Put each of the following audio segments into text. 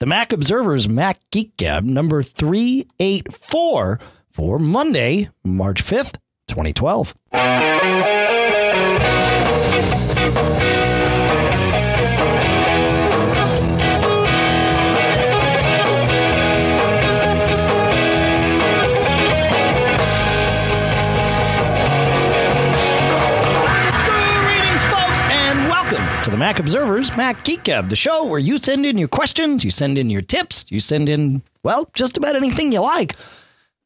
The Mac Observer's Mac Geek Gab number 384 for Monday, March 5th, 2012. To the Mac Observer's Mac Geek Gab, the show where you send in your questions, you send in your tips, you send in, well, just about anything you like.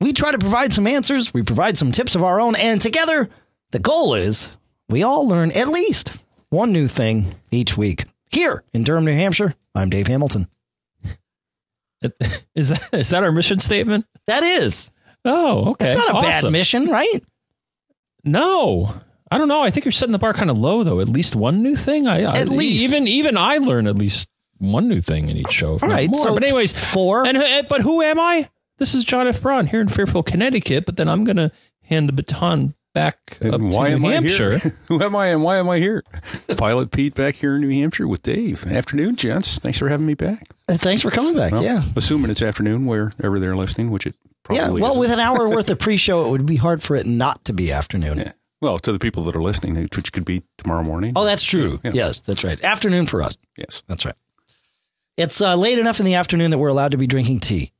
We try to provide some answers, we provide some tips of our own, and together, the goal is we all learn at least one new thing each week. Here in Durham, New Hampshire, I'm Dave Hamilton. Is that is that our mission statement? That is. Oh, okay. It's not a Awesome. bad mission, right? No, I don't know. I think you're setting the bar kind of low, though. At least one new thing. I, I At least. even even I learn at least one new thing in each show. If All not right. more. So but anyways, four. and uh, but who am I? This is John F. Braun here in Fairfield, Connecticut. But then I'm going to hand the baton back up And to why New am Hampshire. I here? Who am I and why am I here? Pilot Pete back here in New Hampshire with Dave. Afternoon, gents. Thanks for having me back. Uh, Thanks for coming back. Well, yeah. Assuming it's afternoon wherever they're listening, which it probably Yeah. Well, is. with an hour worth of pre show, it would be hard for it not to be afternoon. Yeah. Well, to the people that are listening, which could be tomorrow morning. Oh, that's true. Yeah. Yes, that's right. Afternoon for us. yes. That's right. It's uh, late enough in the afternoon that we're allowed to be drinking tea.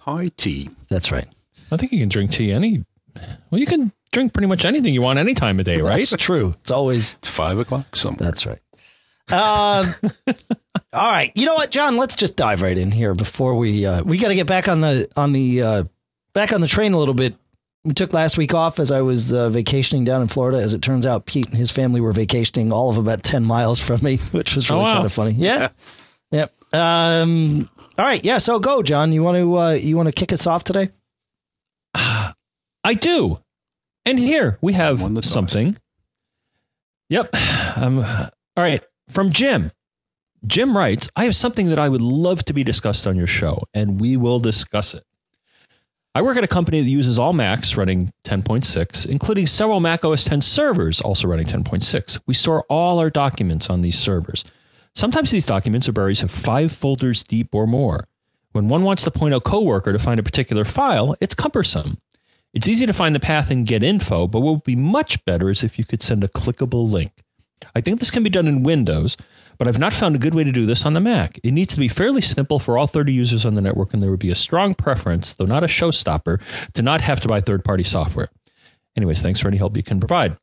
High tea. That's right. I think you can drink tea any. Well, you can drink pretty much anything you want any time of day, right? That's true. It's always It's five o'clock somewhere. that's right. Um, all right. You know what, John? Let's just dive right in here before we uh, we got to get back on the on the uh, back on the train a little bit. We took last week off as I was uh, vacationing down in Florida. As it turns out, Pete and his family were vacationing all of about ten miles from me, which was really Oh, wow. kind of funny. Yeah. Yep. Um, all right. Yeah. So go, John. You want to uh, you want to kick us off today? I do. And here we have Won the toss. something. Yep. Um, all right. From Jim. Jim writes I have something that I would love to be discussed on your show, and we will discuss it. I work at a company that uses all Macs running 10.6, including several Mac OS 10 servers also running 10.6. We store all our documents on these servers. Sometimes these documents are buried in five folders deep or more. When one wants to point a coworker to find a particular file, it's cumbersome. It's easy to find the path and get info, but what would be much better is if you could send a clickable link. I think this can be done in Windows, but I've not found a good way to do this on the Mac. It needs to be fairly simple for all 30 users on the network, and there would be a strong preference, though not a showstopper, to not have to buy third party software. Anyways, thanks for any help you can provide.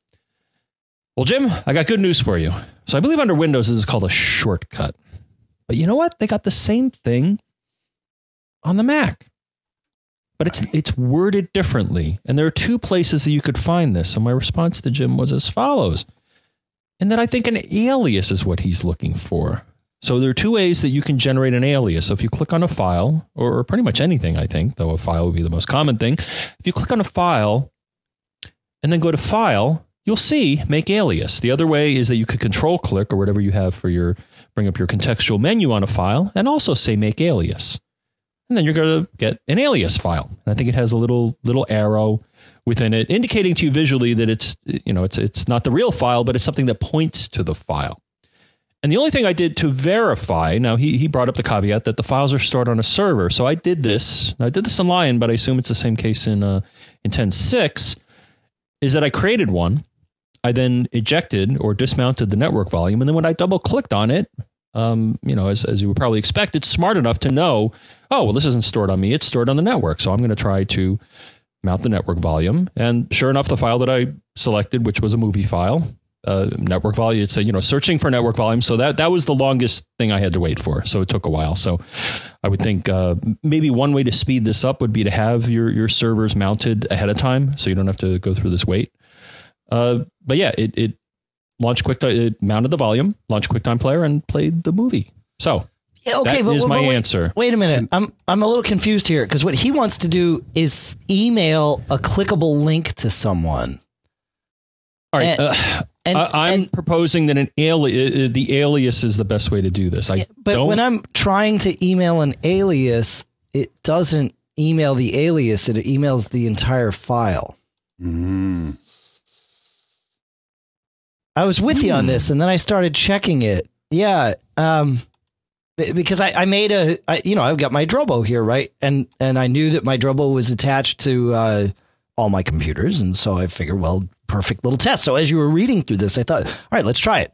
Well, Jim, I got good news for you. So I believe under Windows this is called a shortcut. But you know what? They got the same thing on the Mac. But it's it's worded differently. And there are two places that you could find this. And my response to Jim was as follows. And that I think an alias is what he's looking for. So there are two ways that you can generate an alias. So if you click on a file, or pretty much anything, I think, though a file would be the most common thing. If you click on a file and then go to file, you'll see make alias. The other way is that you could control click or whatever you have for your bring up your contextual menu on a file and also say make alias. And then you're going to get an alias file. And I think it has a little little arrow within it indicating to you visually that it's you know it's it's not the real file but it's something that points to the file. And the only thing I did to verify, now he, he brought up the caveat that the files are stored on a server. So I did this. I did this in Lion, but I assume it's the same case in uh, in 10.6, is that I created one. I then ejected or dismounted the network volume. And then when I double clicked on it, um, you know, as, as you would probably expect, it's smart enough to know, oh, well, this isn't stored on me. It's stored on the network. So I'm going to try to mount the network volume. And sure enough, the file that I selected, which was a movie file, uh, network volume, it's a, you know, searching for network volume. So that, that was the longest thing I had to wait for. So it took a while. So I would think uh, maybe one way to speed this up would be to have your, your servers mounted ahead of time. So you don't have to go through this wait. Uh, but yeah, it, it launched QuickTime, it mounted the volume, launched QuickTime Player, and played the movie. So okay, That but is but my wait, answer. Wait a minute. I'm I'm a little confused here because what he wants to do is email a clickable link to someone. all right, And- uh, And, I, I'm and proposing that an ali- uh, the alias is the best way to do this. I but don't. when I'm trying to email an alias, it doesn't email the alias; it emails the entire file. Mm. I was with you on this, and then I started checking it. Yeah, um, Be- because I, I made a, I, you know, I've got my Drobo here, right? And and I knew that my Drobo was attached to uh, all my computers, and so I figured, well, perfect little test. So as you were reading through this, I thought, all right, let's try it.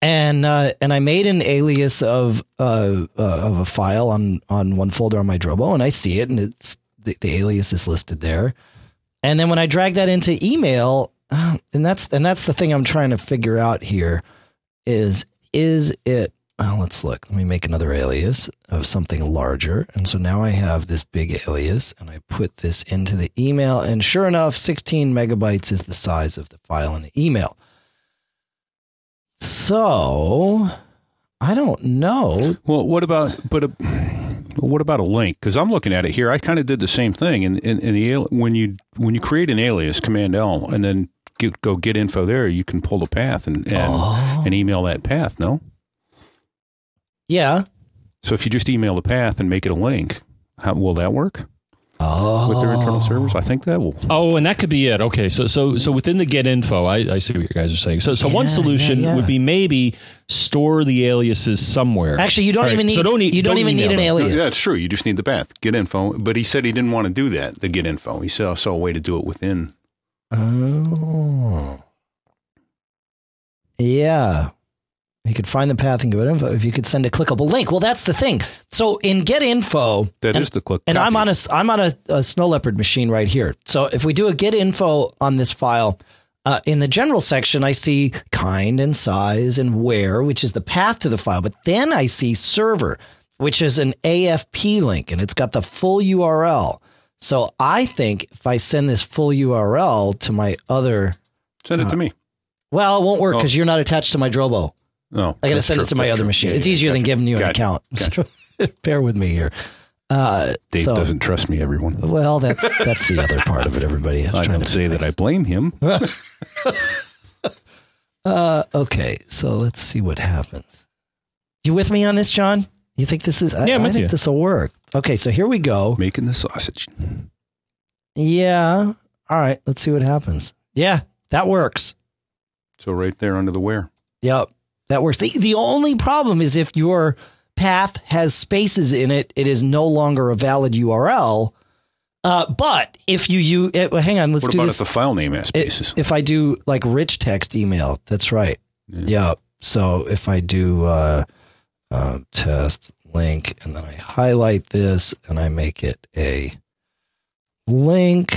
And uh, and I made an alias of uh, uh, of a file on on one folder on my Drobo, and I see it, and it's the, the alias is listed there. And then when I drag that into email, uh, and that's and that's the thing I'm trying to figure out here is is it well, let's look. Let me make another alias of something larger. And so now I have this big alias and I put this into the email. And sure enough, 16 megabytes is the size of the file in the email. So I don't know. Well, what about but a, what about a link? Because I'm looking at it here. I kind of did the same thing. And in, in, the al- when you when you create an alias, Command L, and then get, go get info there, you can pull the path and and, Oh. and email that path. No, Yeah. so if you just email the path and make it a link, how will that work Oh. with their internal oh. servers? I think that will. Oh, and that could be it. Okay, so so so within the get info, I, I see what you guys are saying. So so one solution yeah, yeah. would be maybe store the aliases somewhere. Actually, you don't All right, even need. so don't e- you don't, don't even need an them. No, alias. yeah, it's true. You just need the path, get info. But he said he didn't want to do that. The get info. He saw, saw a way to do it within. Oh. Yeah. You could find the path and get info if you could send a clickable link. Well, that's the thing. So in get info, That is and, the click. and I'm on a I'm on a, a Snow Leopard machine right here. So if we do a get info on this file, uh, in the general section, I see kind and size and where, which is the path to the file. But then I see server, which is an AFP link, and it's got the full URL. So I think if I send this full URL to my other Send it to me. well, it won't work Oh. because you're not attached to my Drobo. No, I got to send true. it to my That's other true. machine. Yeah, it's yeah, easier than giving you an Gotcha. account. So bear with me here. Uh, Dave so- doesn't trust me. Everyone. Well, that's that's the other part of it. Everybody. I trying don't say that I blame him. Uh, okay, so let's see what happens. You with me on this, John? You think this is? I, Yeah, I'm I think this will work. Okay, so here we go. Making the sausage. Yeah. All right. Let's see what happens. Yeah, that works. So right there under the where. Yep, that works. The the only problem is if your path has spaces in it, it is no longer a valid URL. Uh, but if you you uh, hang on, let's What do about this. if the file name has It- spaces? if I do like rich text email, that's right. Yeah. Yep. So if I do uh, uh, test link and then I highlight this and I make it a link,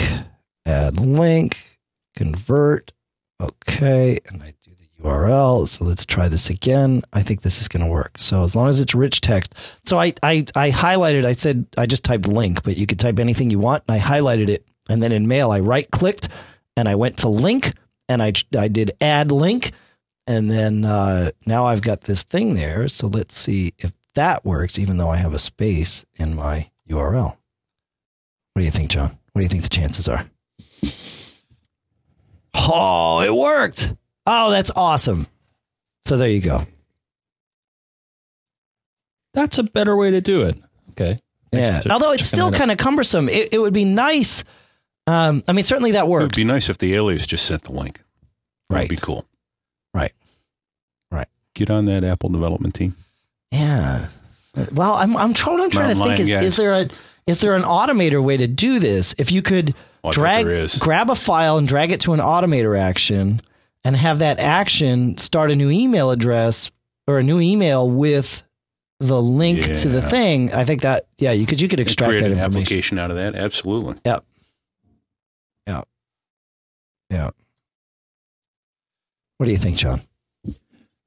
add link, convert. Okay. And I do URL. So let's try this again. I think this is going to work. So as long as it's rich text. So I, I, I highlighted, I said, I just typed link, but you could type anything you want. And I highlighted it. And then in mail, I right clicked and I went to link and I, I did add link. And then uh, now I've got this thing there. So let's see if that works, even though I have a space in my URL. What do you think, John? What do you think the chances are? Oh, it worked. Oh, that's awesome. So there you go. That's a better way to do it. Okay. Yeah. Thanks for Although it's still kind of cumbersome. It, it would be nice. Um, I mean, certainly that works. It would be nice if the alias just sent the link. That Right. would be cool. Right. Right. Get on that Apple development team. Yeah. Well, I'm I'm trying I'm trying to think is, is there a is there an automator way to do this? If you could I bet drag grab a file and drag it to an automator action and have that action start a new email address or a new email with the link to the thing, I think that yeah, you could you could And extract create that an information. application out of that. Absolutely. Yeah. Yeah. Yeah. What do you think, John?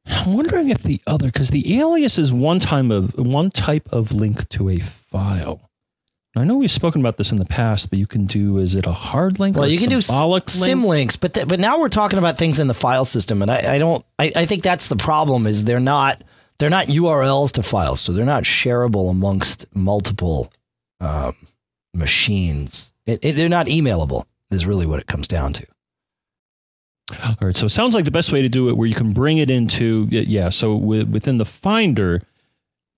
I'm wondering if the other because the alias is one time of one type of link to a file. I know we've spoken about this in the past, but you can do is it a hard link? Well, or you can do sim links, but th- but now we're talking about things in the file system, and I, I don't. I, I think that's the problem. Is they're not they're not URLs to files, so they're not shareable amongst multiple um, machines. It, it, they're not emailable. Is really what it comes down to. All right, so it sounds like the best way to do it, where you can bring it into yeah. So wi- within the Finder,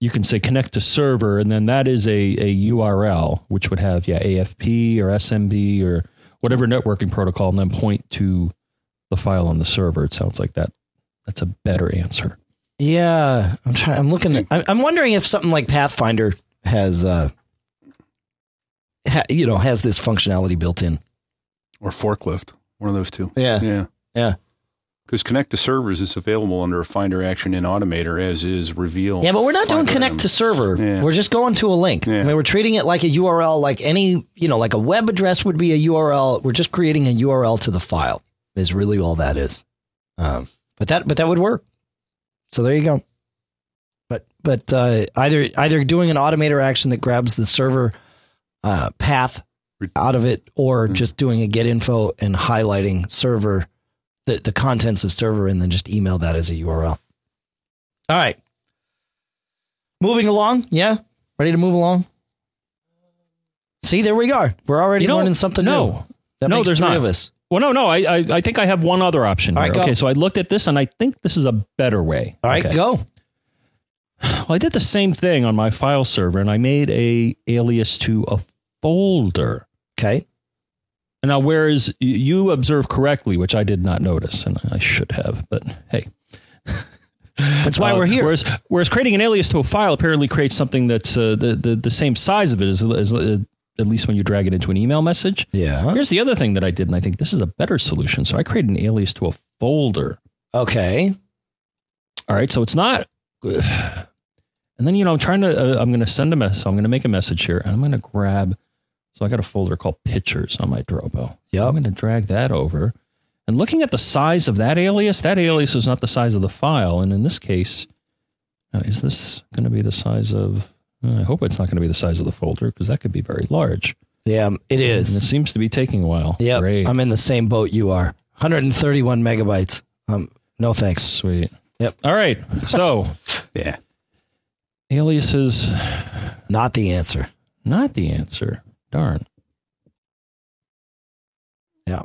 you can say connect to server, and then that is a, a URL which would have yeah AFP or SMB or whatever networking protocol, and then point to the file on the server. It sounds like that. That's a better answer. Yeah, I'm trying. I'm looking. At, I'm, I'm wondering if something like Pathfinder has, uh, ha, you know, has this functionality built in. Or forklift. One of those two. Yeah, Yeah. yeah, Because connect to servers is available under a Finder action in Automator, as is Reveal. yeah. But we're not doing connect to server. Yeah. We're just going to a link. Yeah. I mean, we're treating it like a URL, like any, you know, like a web address would be a URL. We're just creating a URL to the file. Is really all that is. Um, but that, but that would work. So there you go. But but uh, either either doing an automator action that grabs the server uh, path out of it, or Hmm. just doing a get info and highlighting server the the contents of server, and then just email that as a URL. All right. Moving along, yeah. Ready to move along? See, there we are. We're already You know, learning something no. new. That No, makes there's not. of us. Well, no, no. I, I, I think I have one other option All right, okay, so I looked at this and I think this is a better way. All right, Okay. go. Well, I did the same thing on my file server and I made a alias to a folder. Okay. Now, whereas you observed correctly, which I did not notice, and I should have, but hey. That's why Uh, we're here. Whereas, whereas creating an alias to a file apparently creates something that's uh, the, the the same size of it as, as uh, at least when you drag it into an email message. yeah. Here's the other thing that I did, and I think this is a better solution. So I created an alias to a folder. Okay. All right, so it's not. And then you know I'm trying to. Uh, I'm going to send a message. I'm going to make a message here, and I'm going to grab. So I got a folder called pictures on my Drobo. Yeah. I'm going to drag that over, and looking at the size of that alias, that alias is not the size of the file, and in this case, uh, is this going to be the size of? uh, I hope it's not going to be the size of the folder because that could be very large. Yeah, it is. And it seems to be taking a while. Yeah, I'm in the same boat you are. 131 megabytes. Um, no thanks. Sweet. Yep. All right. So Yeah. aliases Not the answer. not the answer. Darn. Yeah.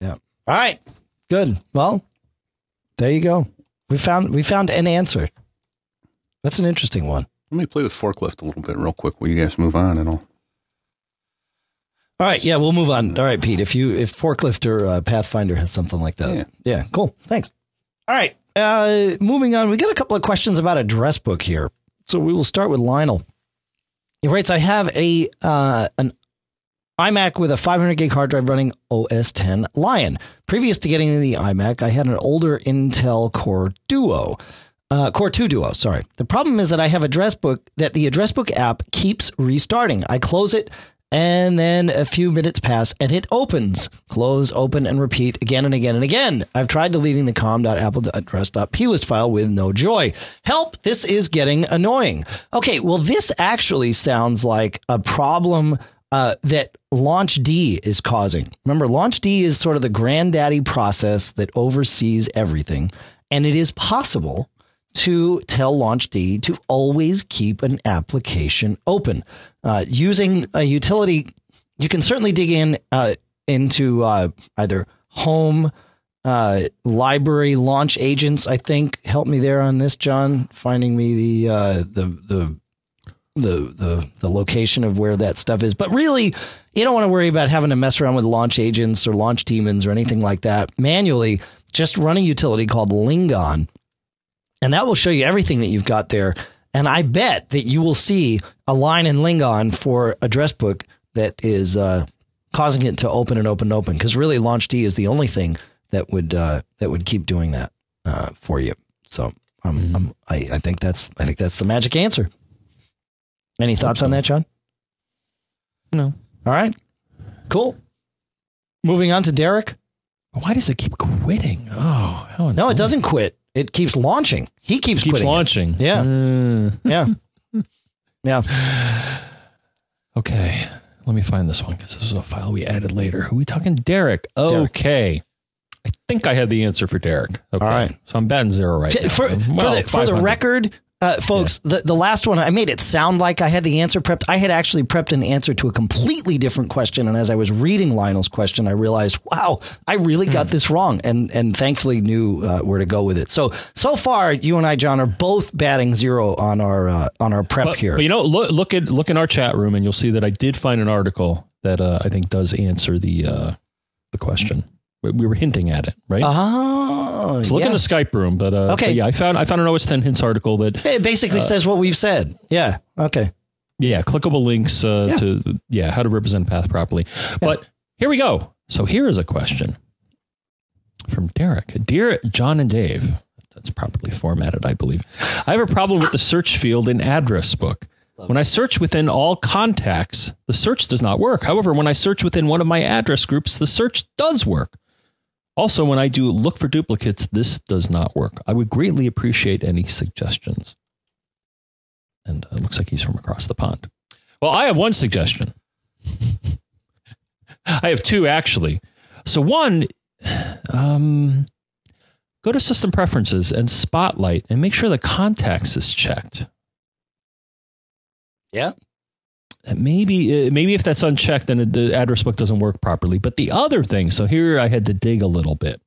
Yeah. All right, good. Well, there you go. We found we found an answer. That's an interesting one. Let me play with forklift a little bit real quick while you guys move on and all. All right, yeah, we'll move on. All right, Pete. If you if forklift or uh, Pathfinder has something like that, Yeah. yeah, cool. Thanks. All right, uh, moving on. We got a couple of questions about address book here, so we will start with Lionel. He writes, "I have a uh, an iMac with a 500 gig hard drive running OS 10 Lion. Previous to getting the iMac, I had an older Intel Core Duo." Uh, Core 2 Duo, sorry. The problem is that I have address book that the address book app keeps restarting. I close it and then a few minutes pass and it opens. Close, open, and repeat again and again and again. I've tried deleting the com.apple.address.plist file with no joy. Help! This is getting annoying. Okay, well, this actually sounds like a problem uh, that LaunchD is causing. Remember, LaunchD is sort of the granddaddy process that oversees everything, and it is possible to tell LaunchD to always keep an application open. Uh, using a utility, you can certainly dig in uh, into uh, either home, uh, library, launch agents. I think help me there on this, John. Finding me the uh, the the the the the location of where that stuff is. But really, you don't want to worry about having to mess around with launch agents or launch daemons or anything like that manually. Just run a utility called Lingon and that will show you everything that you've got there. And I bet that you will see a line in Lingon for address book that is uh, causing it to open and open and open. Because really, LaunchD is the only thing that would uh, that would keep doing that uh, for you. So um, um, I, I think that's I think that's the magic answer. Any thoughts on that, John? No. All right, cool. Moving on to Derek. Why does it keep quitting? Oh, how No, it doesn't quit. It keeps launching. He keeps, keeps quitting. it. launching. Yeah. Uh, Yeah. yeah. okay. Let me find this one because this is a file we added later. Who are we talking? Derek. Okay. I think I have the answer for Derek. Okay. All right. So I'm batting zero right now. for, for Well, the, for the record, uh, folks, the, the last one, I made it sound like I had the answer prepped. I had actually prepped an answer to a completely different question. And as I was reading Lionel's question, I realized, wow, I really Hmm. got this wrong. And, and thankfully knew uh, where to go with it. So, so far, you and I, John, are both batting zero on our, uh, on our prep But, here. but you know, look look at look in our chat room, and you'll see that I did find an article that uh, I think does answer the uh, the question. We- We were hinting at it, right? Oh, So look yeah. in the Skype room. But uh, Okay. but yeah, I found I found an OS 10 hints article that It basically says what we've said. Yeah. Okay. yeah, clickable links uh, Yeah. to yeah how to represent path properly. But here we go. So here is a question from Derek. Dear John and Dave, that's properly formatted, I believe. I have a problem with the search field in address book. When I search within all contacts, the search does not work. However, when I search within one of my address groups, the search does work. Also, when I do look for duplicates, this does not work. I would greatly appreciate any suggestions. And uh, it looks like he's from across the pond. Well, I have one suggestion. I have two actually. So one, um, go to System Preferences and Spotlight and make sure the contacts is checked. Yeah. Maybe uh, maybe if that's unchecked, then the address book doesn't work properly. But the other thing, so here I had to dig a little bit,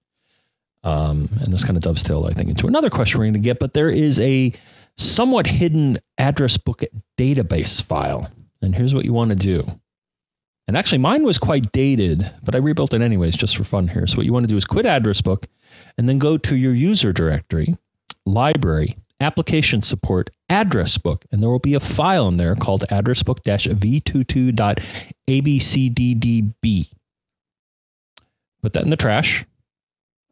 um, and this kind of dovetailed, I think, into another question we're going to get. But there is a somewhat hidden address book database file, and here's what you want to do. And actually, mine was quite dated, but I rebuilt it anyways, just for fun here. So what you want to do is quit address book, and then go to your user directory, library, application support, address book, and there will be a file in there called addressbook v22.abcddb. Put that in the trash.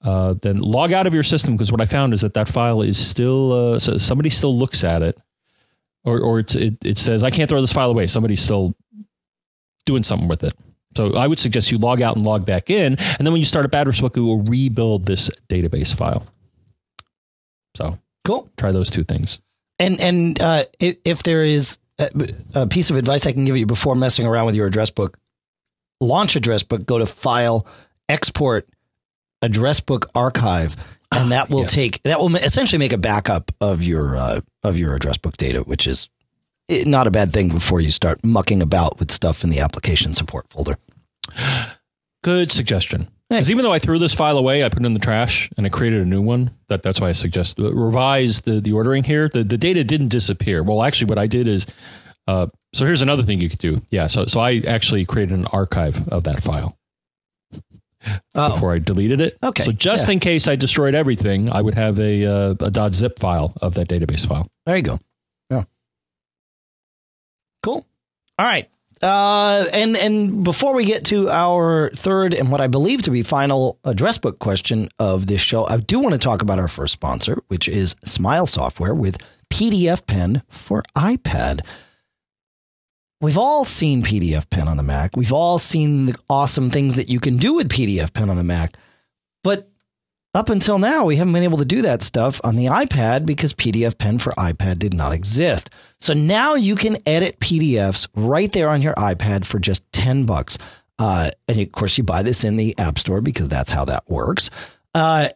Uh, then log out of your system because what I found is that that file is still uh, so somebody still looks at it, or or it's, it it says I can't throw this file away. Somebody's still doing something with it. So I would suggest you log out and log back in, and then when you start up address book, it will rebuild this database file. So Cool. try those two things. And and uh, if, there is a, a piece of advice I can give you before messing around with your address book, launch address book, go to File, Export, Address Book Archive, and that will yes. take that will essentially make a backup of your uh, of your address book data, which is eh, not a bad thing before you start mucking about with stuff in the application support folder. Good suggestion. Because even though I threw this file away, I put it in the trash and I created a new one. That that's why I suggest uh, revise the the ordering here. The the data didn't disappear. Well, actually, what I did is, uh, so here's another thing you could do. Yeah, so so I actually created an archive of that file Oh, before I deleted it. Okay, So just yeah. in case I destroyed everything, I would have a uh, a .zip file of that database file. There you go. Yeah. Cool. All right. Uh, and and before we get to our third and what I believe to be final address book question of this show, I do want to talk about our first sponsor, which is Smile Software with PDF Pen for iPad. We've all seen PDF Pen on the Mac. We've all seen the awesome things that you can do with PDF Pen on the Mac. Up until now, we haven't been able to do that stuff on the iPad because PDF Pen for iPad did not exist. So now you can edit PDFs right there on your iPad for just 10 bucks. Uh, and of course, you buy this in the App Store because that's how that works. Uh,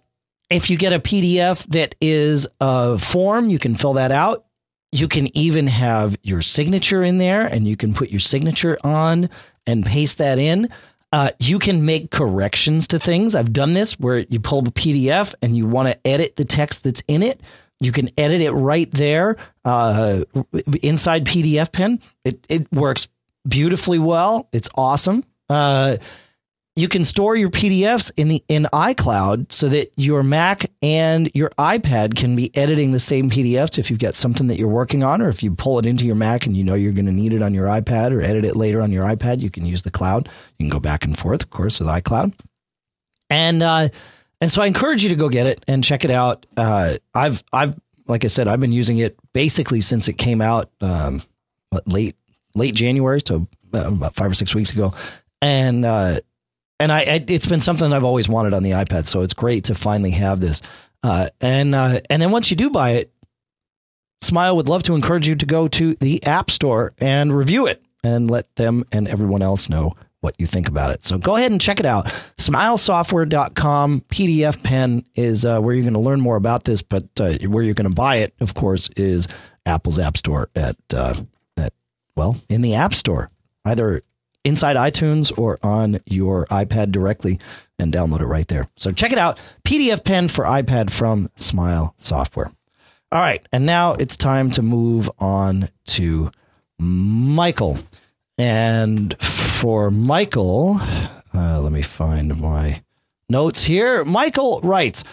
if you get a PDF that is a form, you can fill that out. You can even have your signature in there and you can put your signature on and paste that in. Uh, you can make corrections to things. I've done this where you pull a PDF and you want to edit the text that's in it. You can edit it right there uh, inside PDF Pen. It, it works beautifully well. It's awesome. Uh, you can store your PDFs in the in iCloud so that your Mac and your iPad can be editing the same PDFs if you've got something that you're working on, or if you pull it into your Mac and you know you're going to need it on your iPad or edit it later on your iPad, you can use the cloud. You can go back and forth, of course, with iCloud. And uh, and so I encourage you to go get it and check it out. Uh, I've I've like I said, I've been using it basically since it came out um, late late January, so uh, about five or six weeks ago, and uh, and I, I it's been something I've always wanted on the iPad, so it's great to finally have this. Uh, and uh, and then once you do buy it, Smile would love to encourage you to go to the App Store and review it and let them and everyone else know what you think about it. So go ahead and check it out. Smilesoftware.com PDF Pen is uh, where you're going to learn more about this, but uh, where you're going to buy it, of course, is Apple's App Store at uh, at well in the App Store, either inside iTunes or on your iPad directly, and download it right there. So check it out. PDF Pen for iPad from Smile Software. All right, and now it's time to move on to Michael. And for Michael, uh, let me find my notes here. Michael writes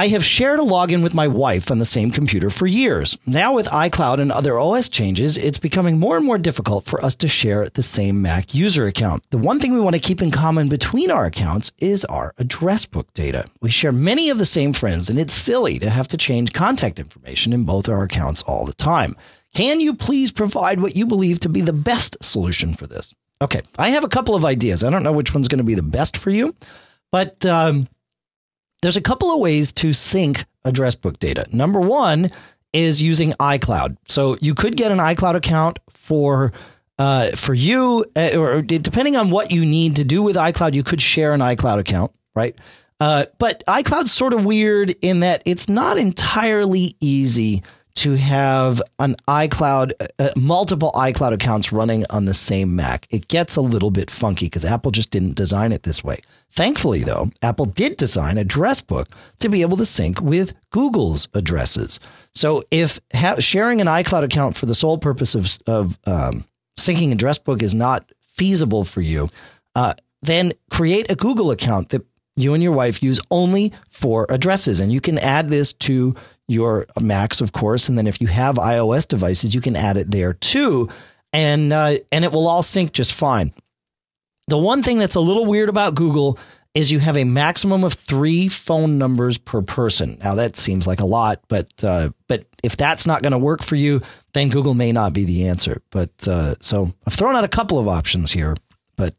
I have shared a login with my wife on the same computer for years. Now, with iCloud and other OS changes, it's becoming more and more difficult for us to share the same Mac user account. The one thing we want to keep in common between our accounts is our address book data. We share many of the same friends, and it's silly to have to change contact information in both our accounts all the time. Can you please provide what you believe to be the best solution for this? Okay, I have a couple of ideas. I don't know which one's going to be the best for you, but um, there's a couple of ways to sync address book data. Number one is using iCloud. So you could get an iCloud account for uh, for you, uh, or depending on what you need to do with iCloud, you could share an iCloud account, right? Uh, but iCloud's sort of weird in that it's not entirely easy to have an iCloud, uh, multiple iCloud accounts running on the same Mac. It gets a little bit funky because Apple just didn't design it this way. Thankfully, though, Apple did design Address Book to be able to sync with Google's addresses. So if ha- sharing an iCloud account for the sole purpose of, of um, syncing Address Book is not feasible for you, uh, then create a Google account that you and your wife use only for addresses. And you can add this to your Macs, of course. And then if you have iOS devices, you can add it there too. And, uh, and it will all sync just fine. The one thing that's a little weird about Google is you have a maximum of three phone numbers per person. Now that seems like a lot, but uh, but if that's not going to work for you, then Google may not be the answer. But uh, so I've thrown out a couple of options here, but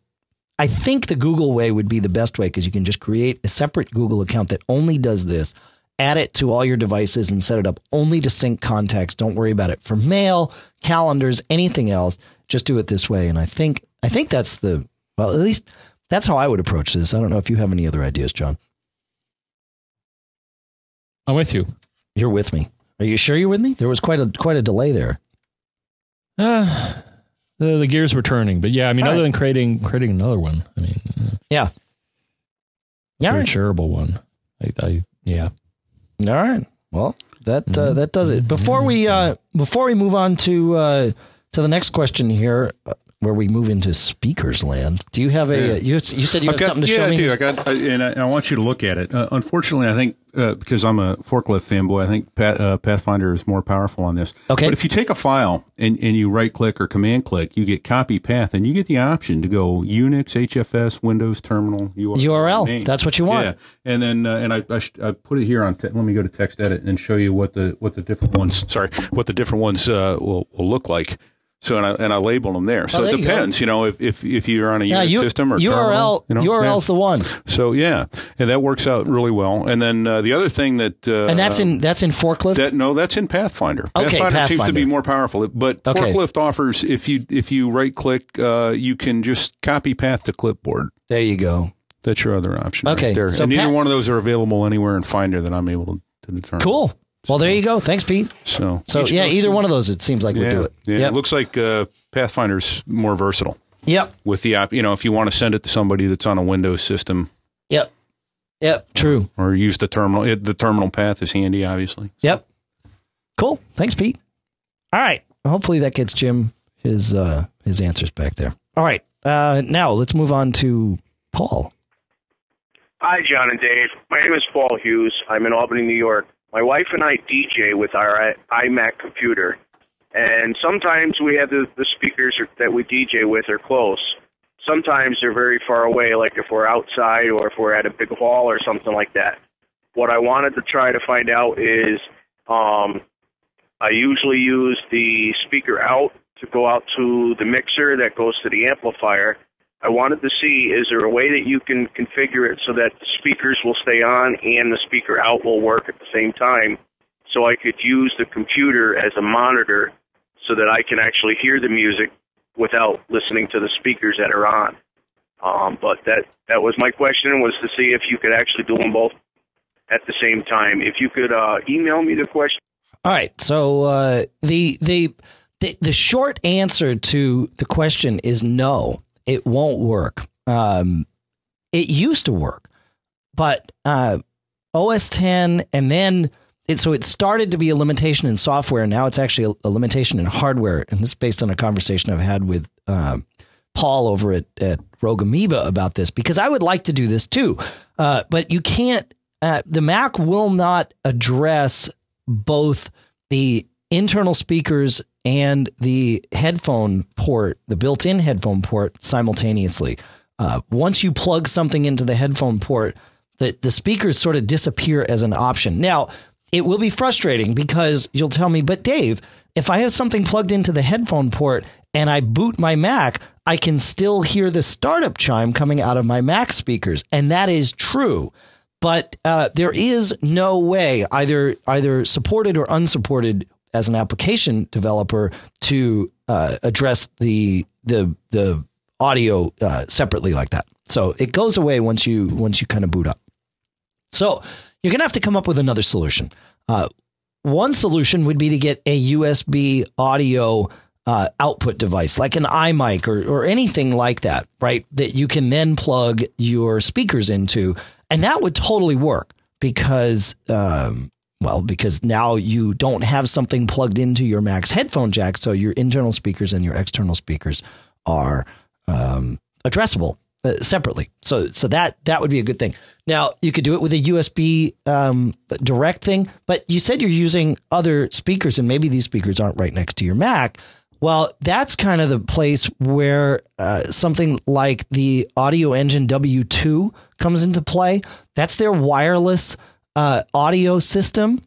I think the Google way would be the best way because you can just create a separate Google account that only does this. Add it to all your devices and set it up only to sync contacts. Don't worry about it for mail, calendars, anything else. Just do it this way. And I think I think that's the well, at least that's how I would approach this. I don't know if you have any other ideas, John. I'm with you. You're with me. Are you sure you're with me? There was quite a quite a delay there. Uh, the, the gears were turning, but yeah, I mean, All other right. than creating creating another one, I mean, uh, Yeah. Yeah. very All right. shareable one. I, I yeah. All right. Well, that uh, Mhm. that does it. Before we uh, before we move on to uh, to the next question here, uh, where we move into speakers land, do you have a Yeah. you, you said you I've had got- something to yeah, show I me? do. I got, I, and I, I want you to look at it. Uh, unfortunately, I think uh, because I'm a forklift fanboy, I think Pat, uh, Pathfinder is more powerful on this. Okay. But if you take a file and, and you right click or command click, you get copy path, and you get the option to go Unix, HFS, Windows Terminal, URL. URL. name. That's what you want. Yeah, and then uh, and I I, sh- I put it here on. Te- let me go to text edit and show you what the what the different ones. Sorry, what the different ones uh, will will look like. So and I and I label them there. So Oh, there it depends, you, know, if, if if you're on a yeah, Unix you, system or URL terminal, you know, URL's the one. So yeah, and that works out really well. And then uh, the other thing that uh, and that's in that's in forklift. that no, that's in Pathfinder. Okay, Pathfinder, seems to be more powerful, but Okay. Forklift offers if you if you right click, uh, you can just copy path to clipboard. there you go. That's your other option. Okay, right there. so and neither Pat- one of those are available anywhere in Finder that I'm able to, to determine. Cool. Well, there you go. Thanks, Pete. So So yeah, goes either one of those it seems like would do it. Yeah, Yep. it looks like uh, Pathfinder's more versatile Yep. with the app. You know, if you want to send it to somebody that's on a Windows system Yep. Yep. True. or use the terminal, it, the terminal path is handy, obviously. Yep. Cool. Thanks, Pete. All right. Hopefully that gets Jim his uh his answers back there. All right. Uh now let's move on to Paul. Hi, John and Dave. My name is Paul Hughes. I'm in Albany, New York. My wife and I DJ with our iMac computer, and sometimes we have the, the speakers that we DJ with are close. Sometimes they're very far away, like if we're outside or if we're at a big hall or something like that. What I wanted to try to find out is um, I usually use the speaker out to go out to the mixer that goes to the amplifier. I wanted to see is there a way that you can configure it so that the speakers will stay on and the speaker out will work at the same time so I could use the computer as a monitor so that I can actually hear the music without listening to the speakers that are on. Um, but that that was my question was to see if you could actually do them both at the same time. If you could uh, email me the question. All right. So uh the the the, the short answer to the question is no. It won't work. Um it used to work. But uh OS 10 and then it, so it started to be a limitation in software. Now it's actually a, a limitation in hardware. And this is based on a conversation I've had with um, Paul over at, at Rogue Amoeba about this because I would like to do this too. Uh, but you can't uh, the Mac will not address both the internal speakers and the headphone port, the built-in headphone port, simultaneously. Uh, once you plug something into the headphone port, the the speakers sort of disappear as an option. Now, it will be frustrating because you'll tell me, but Dave, if I have something plugged into the headphone port and I boot my Mac, I can still hear the startup chime coming out of my Mac speakers, and that is true. But uh, there is no way, either either supported or unsupported, as an application developer, to uh, address the the the audio uh, separately like that. So it goes away once you once you kind of boot up. So you're gonna have to come up with another solution. Uh, one solution would be to get a USB audio uh, output device like an iMic or, or anything like that, right? That you can then plug your speakers into. And that would totally work because, um, well, because now you don't have something plugged into your Mac's headphone jack. So your internal speakers and your external speakers are um, addressable uh, separately. So so that that would be a good thing. Now you could do it with a USB um, direct thing, but you said you're using other speakers, and maybe these speakers aren't right next to your Mac. Well, that's kind of the place where uh, something like the Audioengine W2 comes into play. That's their wireless uh, audio system,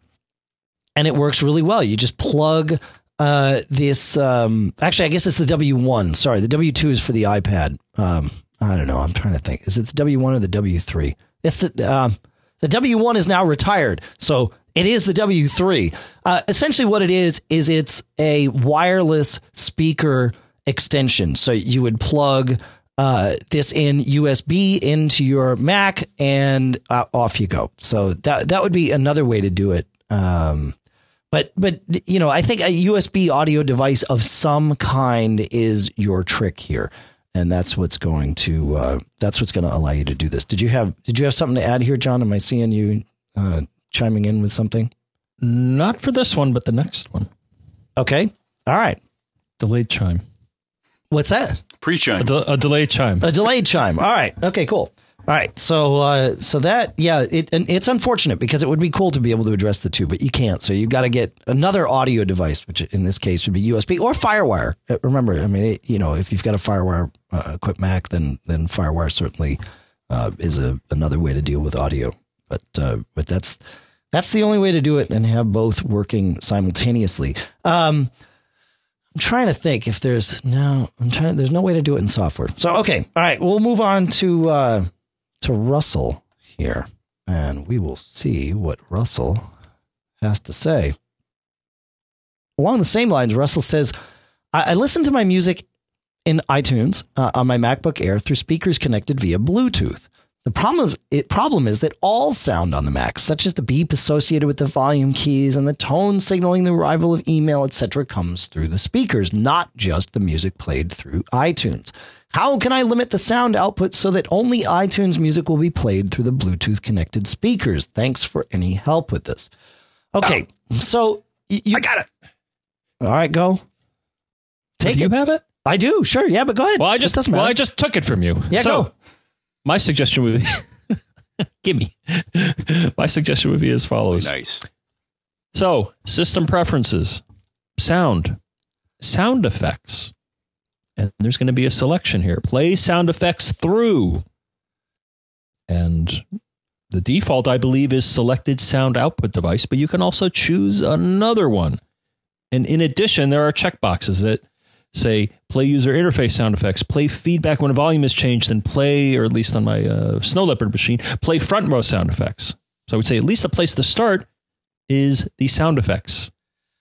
and it works really well. You just plug uh, this. Um, actually, I guess it's the W1. Sorry, the W2 is for the iPad. Um, I don't know. I'm trying to think. Is it the W1 or the W3? It's the um, the W1 is now retired, so it is the W3. Uh, essentially, what it is is it's a wireless speaker extension. So you would plug uh, this in USB into your Mac, and uh, off you go. So that that would be another way to do it. Um, but but you know, I think a USB audio device of some kind is your trick here, and that's what's going to uh, that's what's going to allow you to do this. Did you have Did you have something to add here, John? Am I seeing you? Uh, chiming in with something? Not for this one, but the next one. Okay. All right. Delayed chime. What's that? Pre chime. A, de- a delayed chime. A delayed chime. All right. Okay, cool. All right. So uh, so that yeah, it and it's unfortunate because it would be cool to be able to address the two, but you can't. So you've got to get another audio device, which in this case would be USB or FireWire. Uh, remember, I mean, it, you know, if you've got a FireWire uh, equipped Mac, then then FireWire certainly uh, is a another way to deal with audio. But uh, but that's that's the only way to do it and have both working simultaneously. Um, I'm trying to think if there's no. I'm trying. There's no way to do it in software. So okay, all right. We'll move on to uh, to Russell here, and we will see what Russell has to say. Along the same lines, Russell says, "I, I listen to my music in iTunes uh, on my MacBook Air through speakers connected via Bluetooth. The problem, it, problem is that all sound on the Mac, such as the beep associated with the volume keys and the tone signaling the arrival of email, etc., comes through the speakers, not just the music played through iTunes. How can I limit the sound output so that only iTunes music will be played through the Bluetooth connected speakers? Thanks for any help with this. Okay, oh, so you, I got it. All right, go. Take Do it. You have it. I do. Sure. Yeah, but go ahead. Well, I just well, I just took it from you. Yeah, so, go my suggestion would be gimme. my suggestion would be as follows. Nice. So, system preferences, sound, sound effects. And there's going to be a selection here. Play sound effects through. And the default, I believe, is selected sound output device, but you can also choose another one. And in addition, there are checkboxes that say play user interface sound effects, play feedback when volume is changed, and play, or at least on my uh, Snow Leopard machine, play front row sound effects. So I would say at least the place to start is the sound effects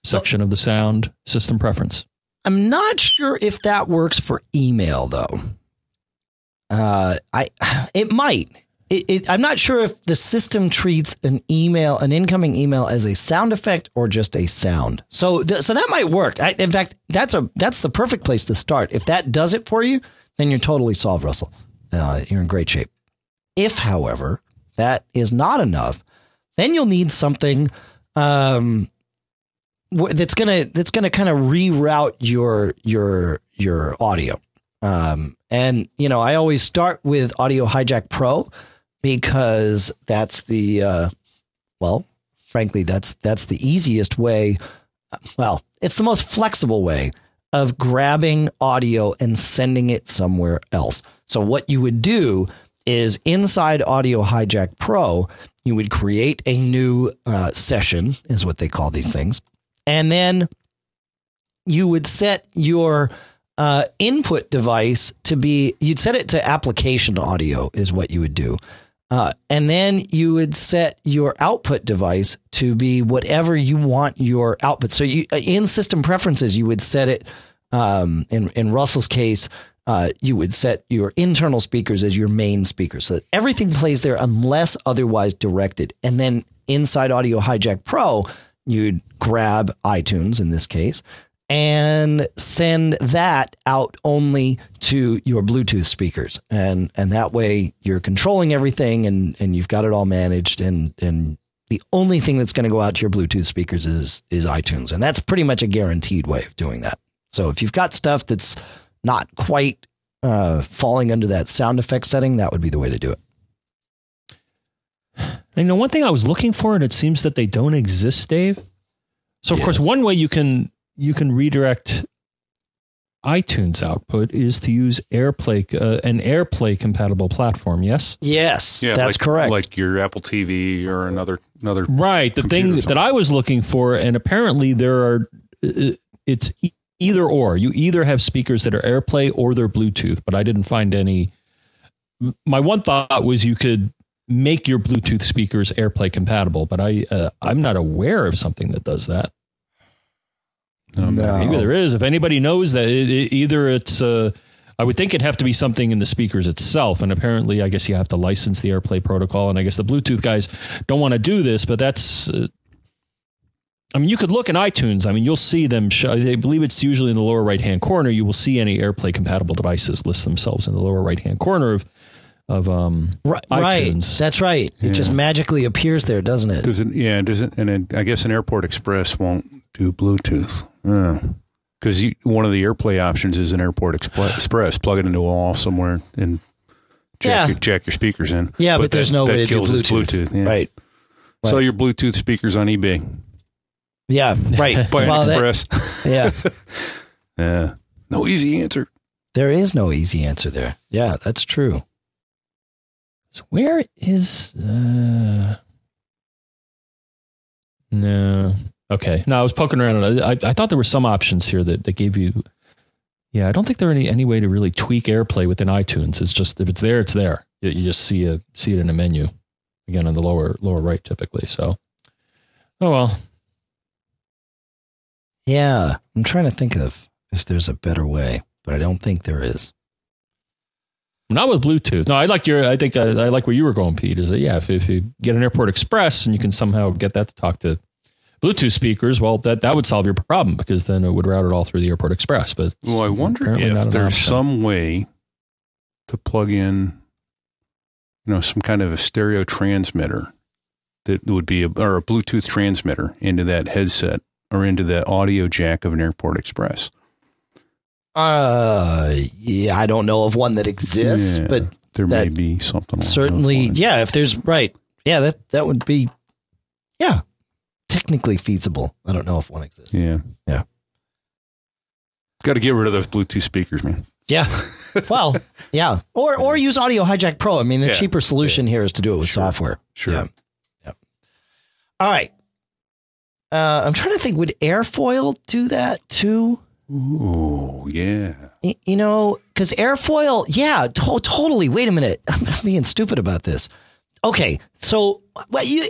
section of the sound system preference. I'm not sure if that works for email though. Uh, I it might it, it, I'm not sure if the system treats an email, an incoming email, as a sound effect or just a sound. So, th- so that might work. I, in fact, that's a that's the perfect place to start. If that does it for you, then you're totally solved, Russell. Uh, you're in great shape. If, however, that is not enough, then you'll need something um, that's gonna that's gonna kind of reroute your your your audio. Um, and you know, I always start with Audio Hijack Pro because that's the uh, well, frankly, that's that's the easiest way. Well, it's the most flexible way of grabbing audio and sending it somewhere else. So what you would do is inside Audio Hijack Pro, you would create a new uh, session, is what they call these things, and then you would set your uh, input device to be you'd set it to application audio is what you would do uh, and then you would set your output device to be whatever you want your output. So you uh, in system preferences you would set it um, in in russell's case uh, you would set your internal speakers as your main speakers. So that everything plays there unless otherwise directed. And then inside audio hijack pro you'd grab itunes in this case and send that out only to your Bluetooth speakers. And and that way you're controlling everything and and you've got it all managed and and the only thing that's going to go out to your Bluetooth speakers is is iTunes. And that's pretty much a guaranteed way of doing that. So if you've got stuff that's not quite uh, falling under that sound effect setting, that would be the way to do it. You know, one thing I was looking for, and it seems that they don't exist, Dave. So, of Yes. course, one way you can you can redirect iTunes output is to use AirPlay, uh, an AirPlay compatible platform. Yes, Yes, Yeah, that's like, correct. Like your Apple TV or another another. right. The thing that. I was looking for, and apparently there are, uh, it's either or. You either have speakers that are AirPlay or they're Bluetooth, but I didn't find any. My one thought was you could make your Bluetooth speakers AirPlay compatible, but I uh, I'm not aware of something that does that. Um, No. Maybe there is. If anybody knows that, it, it- either it's, uh, I would think it'd have to be something in the speakers itself, and apparently, I guess you have to license the AirPlay protocol, and I guess the Bluetooth guys don't want to do this, but that's. Uh, I mean, you could look in iTunes. I mean, you'll see them. Show, I believe it's usually in the lower right hand corner. You will see any AirPlay compatible devices list themselves in the lower right hand corner of of um, right, right. iTunes. That's right. It just magically appears there, doesn't it? Does it? Yeah. Does it? And then I guess an Airport Express won't do Bluetooth. Because one of the AirPlay options is an Airport Expl- Express. Plug it into a wall somewhere and jack, Yeah. your, jack your speakers in. Yeah, but, there's that- no that way to do kills its Bluetooth. Bluetooth. Yeah. Right. Sell your Bluetooth speakers on eBay. Yeah. Right. Buy well, an that, Express. yeah. yeah. No easy answer. There is no easy answer there. Yeah, that's true. So where is uh no. Okay. No i was poking around. And I, I thought there were some options here that, that gave you yeah i don't think there any any way to really tweak airplay within itunes. It's just if it's there it's there. You, you just see a see it in a menu. Again on the lower lower right typically so. Oh well. Yeah, I'm trying to think of if there's a better way, but I don't think there is. Not with bluetooth no i like your i think I, I like where you were going pete is that yeah if, if you get an airport express and you can somehow get that to talk to bluetooth speakers well that that would solve your problem because then it would route it all through the airport express but Well, I wonder if there's some way to plug in, you know, some kind of a stereo transmitter that would be a, or a Bluetooth transmitter into that headset or into the audio jack of an Airport Express. Uh, yeah, I don't know of one that exists, Yeah, but there may be something. certainly, yeah. If there's right, yeah, that that would be, yeah, technically feasible. I don't know if one exists. Yeah. Yeah. Got to get rid of those Bluetooth speakers, man. Yeah. Well, yeah. Or or use Audio Hijack Pro. I mean, the Yeah. cheaper solution here is to do it with Sure. software. Sure. Yeah. Yeah. All right. Uh, I'm trying to think. Would Airfoil do that too? Ooh, yeah. Y- You know, because airfoil, yeah, to- totally. Wait a minute, I'm being stupid about this. Okay, so well, you,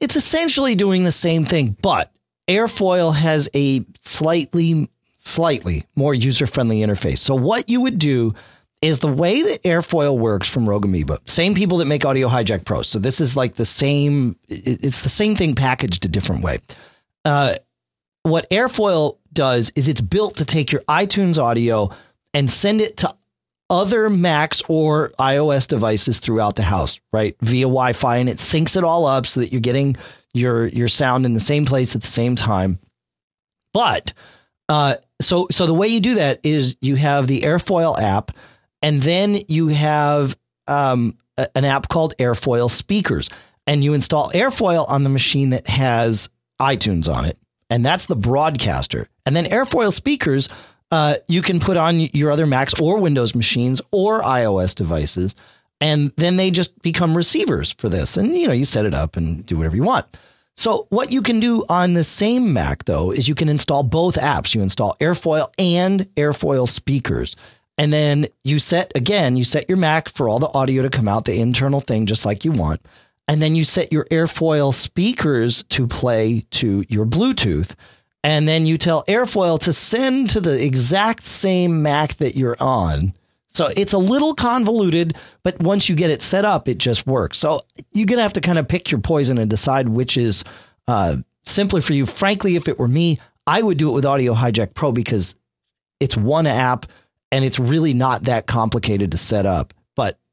it's essentially doing the same thing, but airfoil has a slightly, slightly more user friendly interface. So what you would do is the way that airfoil works from Rogue Amoeba, same people that make Audio Hijack Pro. So this is like the same. It's the same thing packaged a different way. Uh, what airfoil does is it's built to take your iTunes audio and send it to other Macs or iOS devices throughout the house, right? Via Wi-Fi and it syncs it all up so that you're getting your your sound in the same place at the same time. But uh so so the way you do that is you have the Airfoil app and then you have um a- an app called Airfoil Speakers, and you install Airfoil on the machine that has iTunes on it, and that's the broadcaster. And then Airfoil Speakers, uh, you can put on your other Macs or Windows machines or iOS devices, and then they just become receivers for this. And you know, you set it up and do whatever you want. So what you can do on the same Mac though is you can install both apps. You install Airfoil and Airfoil speakers. And then you set again, you set your Mac for all the audio to come out, the internal thing just like you want. And then you set your Airfoil speakers to play to your Bluetooth. And then you tell Airfoil to send to the exact same Mac that you're on. So it's a little convoluted, but once you get it set up, it just works. So you're going to have to kind of pick your poison and decide which is uh, simpler for you. Frankly, if it were me, I would do it with Audio Hijack Pro because it's one app and it's really not that complicated to set up.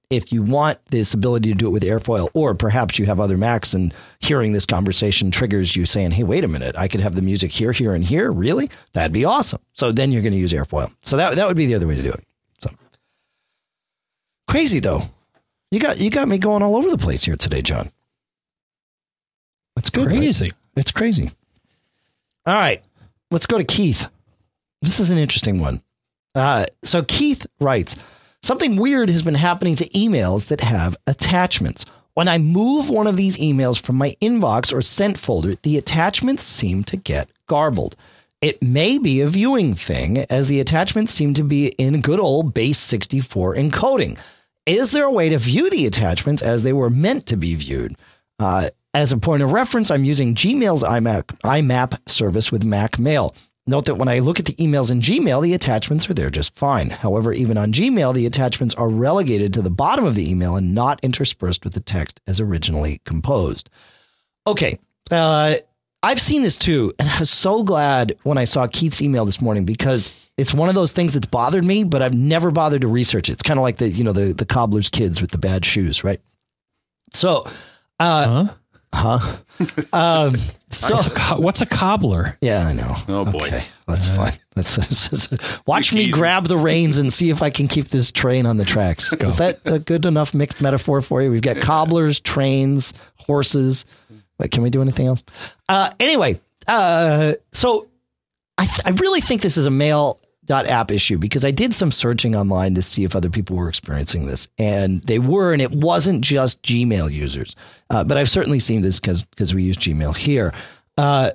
If you want this ability to do it with Airfoil, or perhaps you have other Macs and hearing this conversation triggers you saying, hey, wait a minute, I could have the music here, here, and here. Really? That'd be awesome. So then you're going to use Airfoil. So that, that would be the other way to do it. So crazy though. You got you got me going all over the place here today, John. That's good. right? Crazy. It's crazy. All right, let's go to Keith. This is an interesting one. Uh, so Keith writes something weird has been happening to emails that have attachments. When I move one of these emails from my inbox or sent folder, the attachments seem to get garbled. It may be a viewing thing, as the attachments seem to be in good old base 64 encoding. Is there a way to view the attachments as they were meant to be viewed? Uh, as a point of reference, I'm using Gmail's IMAP, IMAP service with Mac Mail. Note that when I look at the emails in Gmail, the attachments are there just fine. However, even on Gmail, the attachments are relegated to the bottom of the email and not interspersed with the text as originally composed. Okay. Uh, I've seen this too, and I was so glad when I saw Keith's email this morning because it's one of those things that's bothered me, but I've never bothered to research it. It's kind of like the you know the the cobbler's kids with the bad shoes, right? So, uh, Huh? Huh? um, so What's a, co- what's a cobbler? yeah, I know. Oh, boy. Okay, that's fine. That's, that's- that's- watch me grab the reins and see if I can keep this train on the tracks. Is that a good enough mixed metaphor for you? We've got cobblers, trains, horses. Wait, can we do anything else? Uh, anyway, uh, so I, th- I really think this is a mail app issue because I did some searching online to see if other people were experiencing this, and they were, and it wasn't just Gmail users, uh, but I've certainly seen this because because we use Gmail here. Uh,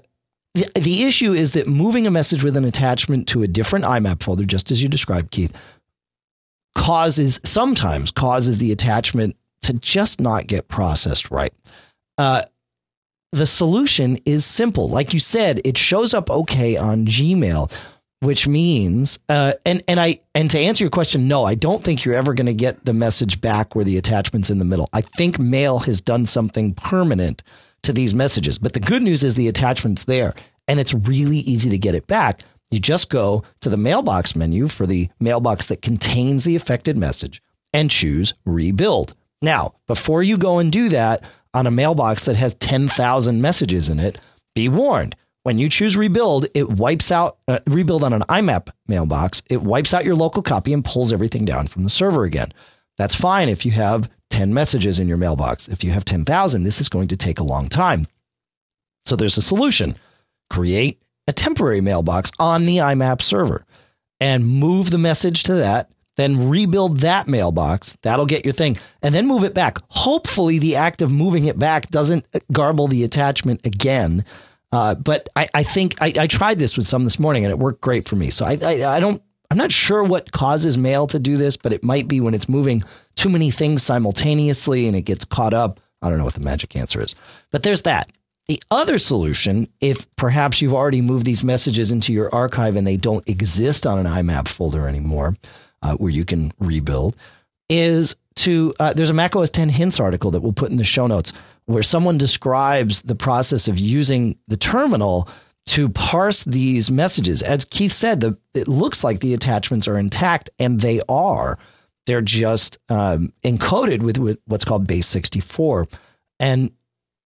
the, the issue is that moving a message with an attachment to a different IMAP folder, just as you described, Keith, causes sometimes causes the attachment to just not get processed right. Uh, the solution is simple. Like you said, it shows up okay on Gmail, which means uh, and and I and to answer your question, no, I don't think you're ever going to get the message back where the attachment's in the middle. I think Mail has done something permanent to these messages. But the good news is the attachment's there, and it's really easy to get it back. You just go to the mailbox menu for the mailbox that contains the affected message and choose rebuild. Now, before you go and do that on a mailbox that has 10,000 messages in it, be warned. When you choose rebuild, it wipes out uh, rebuild on an IMAP mailbox. It wipes out your local copy and pulls everything down from the server again. That's fine if you have 10 messages in your mailbox. If you have 10,000, this is going to take a long time. So there's a solution. Create a temporary mailbox on the IMAP server and move the message to that, then rebuild that mailbox. That'll get your thing and then move it back. Hopefully, the act of moving it back doesn't garble the attachment again. Uh, but I, I think I, I tried this with some this morning and it worked great for me. So I, I, I don't, I'm not sure what causes mail to do this, but it might be when it's moving too many things simultaneously and it gets caught up. I don't know what the magic answer is, but there's that. The other solution, if perhaps you've already moved these messages into your archive and they don't exist on an IMAP folder anymore, uh, where you can rebuild, is to uh, there's a Mac OS 10 hints article that we'll put in the show notes where someone describes the process of using the terminal to parse these messages. As Keith said, the, it looks like the attachments are intact, and they are. They're just um, encoded with, with what's called base 64. And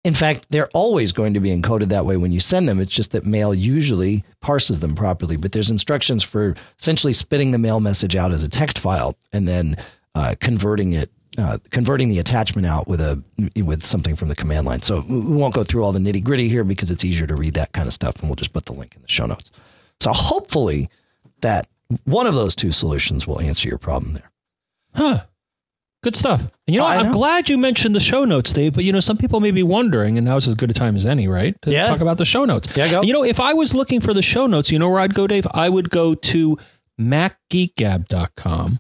in fact, they're always going to be encoded that way when you send them. It's just that mail usually parses them properly. But there's instructions for essentially spitting the mail message out as a text file and then uh, converting it uh, converting the attachment out with a with something from the command line. So we won't go through all the nitty gritty here because it's easier to read that kind of stuff, and we'll just put the link in the show notes. So hopefully that one of those two solutions will answer your problem there. Huh. Good stuff. And you know, Oh, I'm know. glad you mentioned the show notes, Dave. But you know, some people may be wondering, and now's as good a time as any, right? To Yeah. talk about the show notes. Yeah, go. And you know, if I was looking for the show notes, you know where I'd go, Dave? I would go to macgeekgab.com,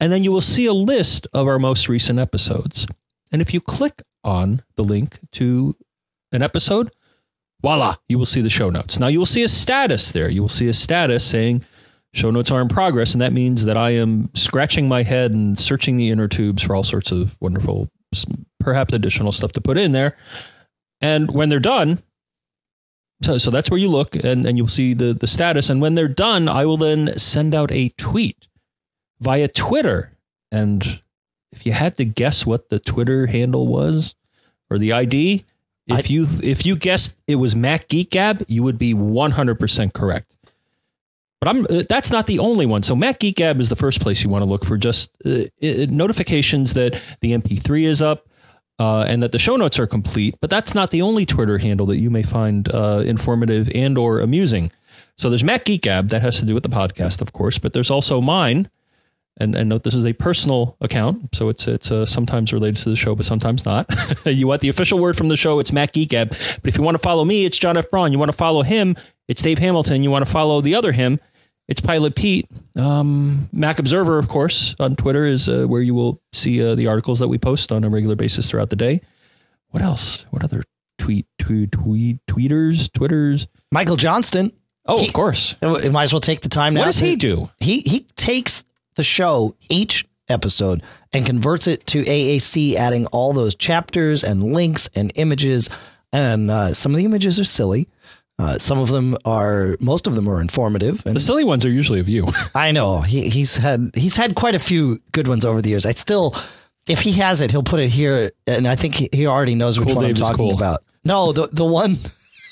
and then you will see a list of our most recent episodes. And if you click on the link to an episode, voila, you will see the show notes. Now you will see a status there. You will see a status saying show notes are in progress, and that means that I am scratching my head and searching the inner tubes for all sorts of wonderful, perhaps additional stuff to put in there. And when they're done, so, so that's where you look and, and you'll see the, the status. And when they're done, I will then send out a tweet via Twitter. And if you had to guess what the Twitter handle was or the ID, if I- you if you guessed it was Mac Geek Gab, you would be 100% correct. But I'm uh, that's not the only one. So Mac Geek Gab is the first place you want to look for just uh, uh, notifications that the MP3 is up uh, and that the show notes are complete. But that's not the only Twitter handle that you may find uh, informative and or amusing. So there's Mac Geek Gab that has to do with the podcast, of course, but there's also mine. And, and note this is a personal account, so it's it's uh, sometimes related to the show, but sometimes not. you want the official word from the show, it's Mac Geek Gab. But if you want to follow me, it's John F. Braun. You want to follow him, it's Dave Hamilton. You want to follow the other him, it's Pilot Pete. Um, Mac Observer, of course, on Twitter is uh, where you will see uh, the articles that we post on a regular basis throughout the day. What else? What other tweet, tweet, tweet, tweeters, twitters? Michael Johnston, Oh, He- of course. might as well take the time now. What does to- he do? He he takes the show each episode and converts it to AAC, adding all those chapters and links and images. And uh, some of the images are silly. Uh, some of them are, most of them are informative. And The silly ones are usually of you. I know he, he's had he's had quite a few good ones over the years. I still, if he has it, he'll put it here, and I think he, he already knows which Cool one Dave I'm talking cool. about. No, the the one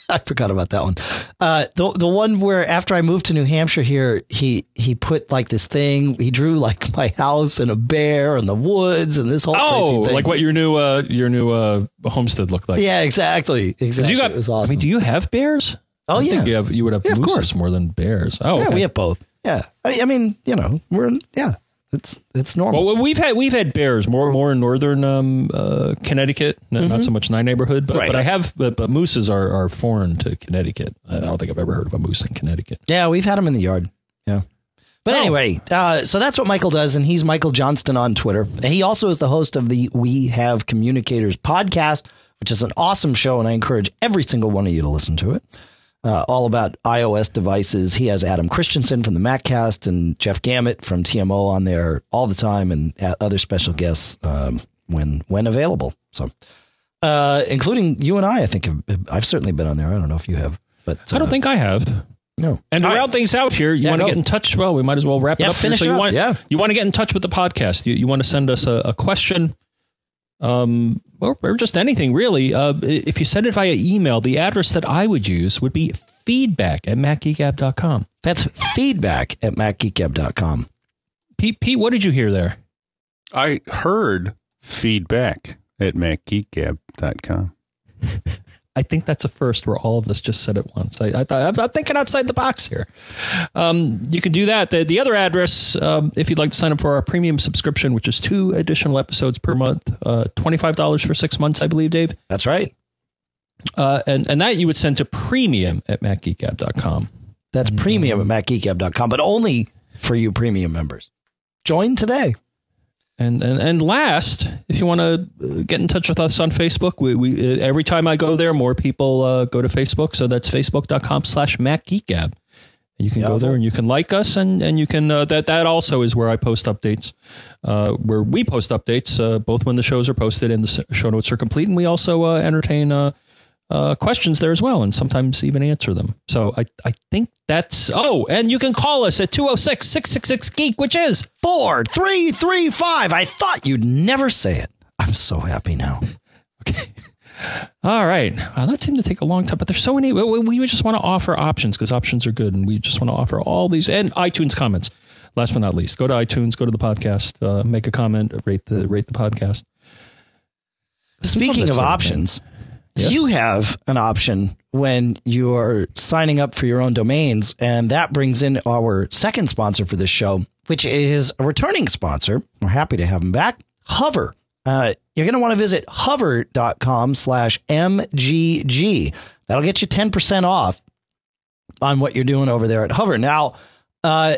I forgot about that one. Uh, the the one where after I moved to New Hampshire here, he he put like this thing. He drew like my house and a bear and the woods and this whole Oh, crazy thing. like what your new uh, your new uh, homestead looked like. Yeah, exactly. Exactly. You got. it was awesome. I mean, do you have bears? oh I yeah, think you have. You would have Yeah, course. more than bears. Oh, yeah. okay. We have both. Yeah. I, I mean, you know, we're yeah. It's it's normal. Well, we've had we've had bears more more in northern um, uh, Connecticut, N- not so much in my neighborhood, but, Mm-hmm. Right. but I have but, but mooses are, are foreign to Connecticut. I don't think I've ever heard of a moose in Connecticut. Yeah, we've had them in the yard. Yeah. But Oh. anyway, uh, so that's what Michael does, and he's Michael Johnston on Twitter. And he also is the host of the We Have Communicators podcast, which is an awesome show, and I encourage every single one of you to listen to it. Uh, all about iOS devices. He has Adam Christianson from the MacCast and Jeff Gamet from TMO on there all the time, and uh, other special guests um, when when available. So, uh, including you and I, I think have, I've certainly been on there. I don't know if you have, but I don't uh, think I have. no. And to round things out here, you Yeah, want to go. get in touch? Well, we might as well wrap Yeah, it up. here. finish so it you up, want, yeah. you want to get in touch with the podcast. You, you want to send us a, a question, um, or, or just anything really. Uh, if you send it via email, the address that I would use would be feedback at macgeekgab.com. That's feedback at macgeekgab.com. Pete, Pete, what did you hear there? I heard feedback at macgeekgab.com. I think that's a first where all of us just said it once. I, I thought I'm, thinking outside the box here. Um, you can do that. The, the other address, um, if you'd like to sign up for our premium subscription, which is two additional episodes per month, uh, twenty five dollars for six months, I believe, Dave. That's right. Uh, and and that you would send to premium at macgeekgab.com. That's premium at macgeekgab.com, but only for you premium members. Join today. And, and and last, if you want to get in touch with us on Facebook, we, we uh, every time I go there, more people uh, go to Facebook. So that's facebook.com slash macgeekgab. And you can Yeah, go there and you can like us, and and you can uh, that that also is where I post updates, uh, where we post updates, uh, both when the shows are posted and the show notes are complete, and we also uh, entertain uh, questions there as well, and sometimes even answer them. So I I think that's oh, and you can call us at 206-666 geek, which is Four, three, three, five. I thought you'd never say it. I'm so happy now. Okay. All right. Uh, that seemed to take a long time, but there's so many. We, we just want to offer options because options are good, and we just want to offer all these and iTunes comments. last but not least, go to iTunes, go to the podcast, uh, make a comment, rate the rate the podcast. Speaking of options, Yes. you have an option when you're signing up for your own domains, and that brings in our second sponsor for this show, which is a returning sponsor. We're happy to have him back. Hover. Uh, you're going to want to visit hover.com slash MGG. That'll get you 10% off on what you're doing over there at Hover. Now, uh,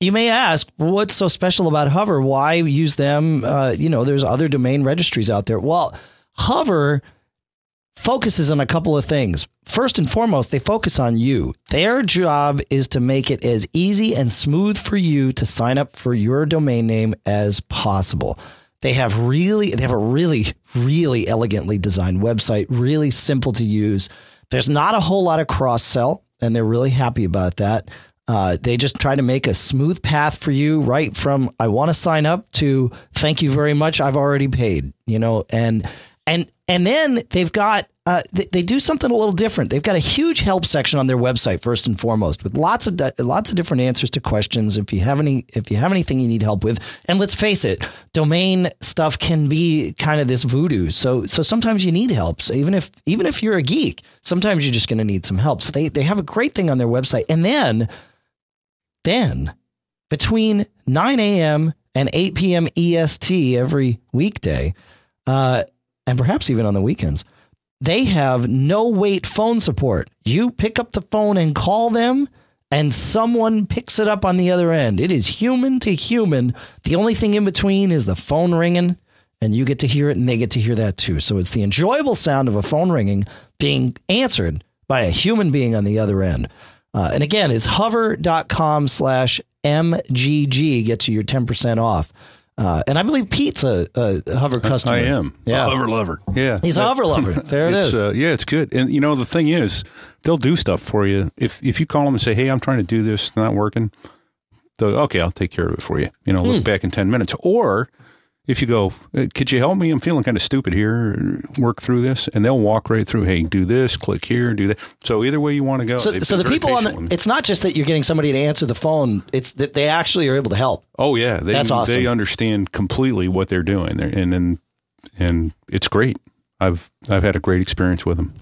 you may ask, what's so special about Hover? Why use them? Uh, you know, there's other domain registries out there. Well, Hover focuses on a couple of things. First and foremost, they focus on you. Their job is to make it as easy and smooth for you to sign up for your domain name as possible. They have really they have a really really elegantly designed website, really simple to use. There's not a whole lot of cross sell and they're really happy about that. Uh, they just try to make a smooth path for you right from I want to sign up to thank you very much I've already paid, you know, and and and then they've got uh, they, they do something a little different. They've got a huge help section on their website first and foremost with lots of di- lots of different answers to questions. If you have any if you have anything you need help with, and let's face it, domain stuff can be kind of this voodoo. So so sometimes you need help. So even if even if you're a geek, sometimes you're just going to need some help. So they they have a great thing on their website, and then then between 9 a.m. and 8 p.m. EST every weekday, uh, and perhaps even on the weekends, they have no wait phone support. You pick up the phone and call them, and someone picks it up on the other end. It is human to human. The only thing in between is the phone ringing, and you get to hear it, and they get to hear that too. So it's the enjoyable sound of a phone ringing being answered by a human being on the other end. Uh, and again, it's hover.com slash MGG gets you your 10% off. Uh, and I believe Pete's a, a hover customer. I am. Yeah. A hover lover. Yeah. He's a hover lover. There it is. Uh, yeah, it's good. And you know, the thing is, they'll do stuff for you. If if you call them and say, "Hey, I'm trying to do this, it's not working," they'll okay, I'll take care of it for you. You know, Hmm. look back in ten minutes. Or if you go, "Uh, "Could you help me? I'm feeling kind of stupid here. Work through this," and they'll walk right through. Hey, do this, click here, do that. So either way you want to go. so, so the people on the, it's not just that you're getting somebody to answer the phone. It's that they actually are able to help. Oh yeah, they That's awesome. they understand completely what they're doing, They're- and and and it's great. I've I've had a great experience with them.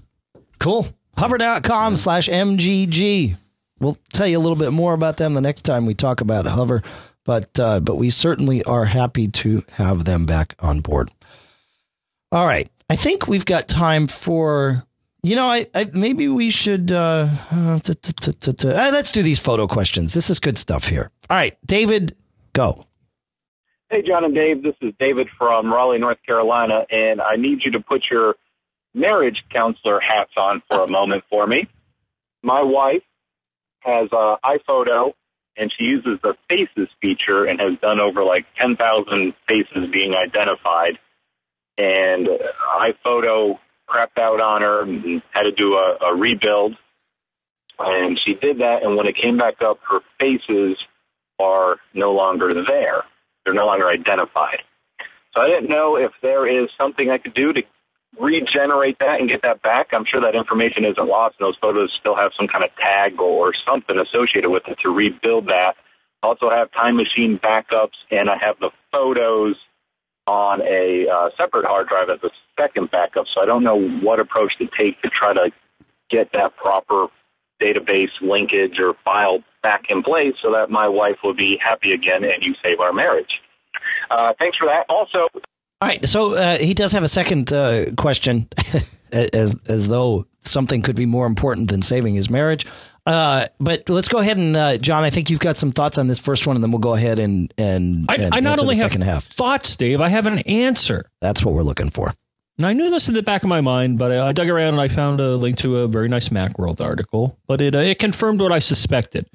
Cool. Hover.com slash MGG. We'll tell you a little bit more about them the next time we talk about Hover, but uh, but we certainly are happy to have them back on board. All right. I think we've got time for you know, I, I maybe we should uh, uh, uh, let's do these photo questions. This is good stuff here. All right, David, go. Hey, John and Dave. This is David from Raleigh, North Carolina, and I need you to put your marriage counselor hats on for a moment for me. My wife has uh, iPhoto, and she uses the Faces feature and has done over like 10,000 faces being identified. And iPhoto crapped out on her and had to do a, a rebuild. And she did that, and when it came back up, her faces are no longer there they're no longer identified. So I didn't know if there is something I could do to regenerate that and get that back. I'm sure that information isn't lost, and those photos still have some kind of tag or something associated with it to rebuild that. I also have time machine backups, and I have the photos on a uh, separate hard drive as a second backup. So I don't know what approach to take to try to get that proper database linkage or file back in place so that my wife will be happy again and you save our marriage. Uh, thanks for that. Also, All right, so uh, he does have a second uh, question, as as though something could be more important than saving his marriage. Uh, but let's go ahead and uh, John, I think you've got some thoughts on this first one, and then we'll go ahead and and, I, and I not only have second half. thoughts, Dave, I have an answer. That's what we're looking for. And I knew this in the back of my mind, but I, I dug around and I found a link to a very nice Macworld article. But it uh, it confirmed what I suspected.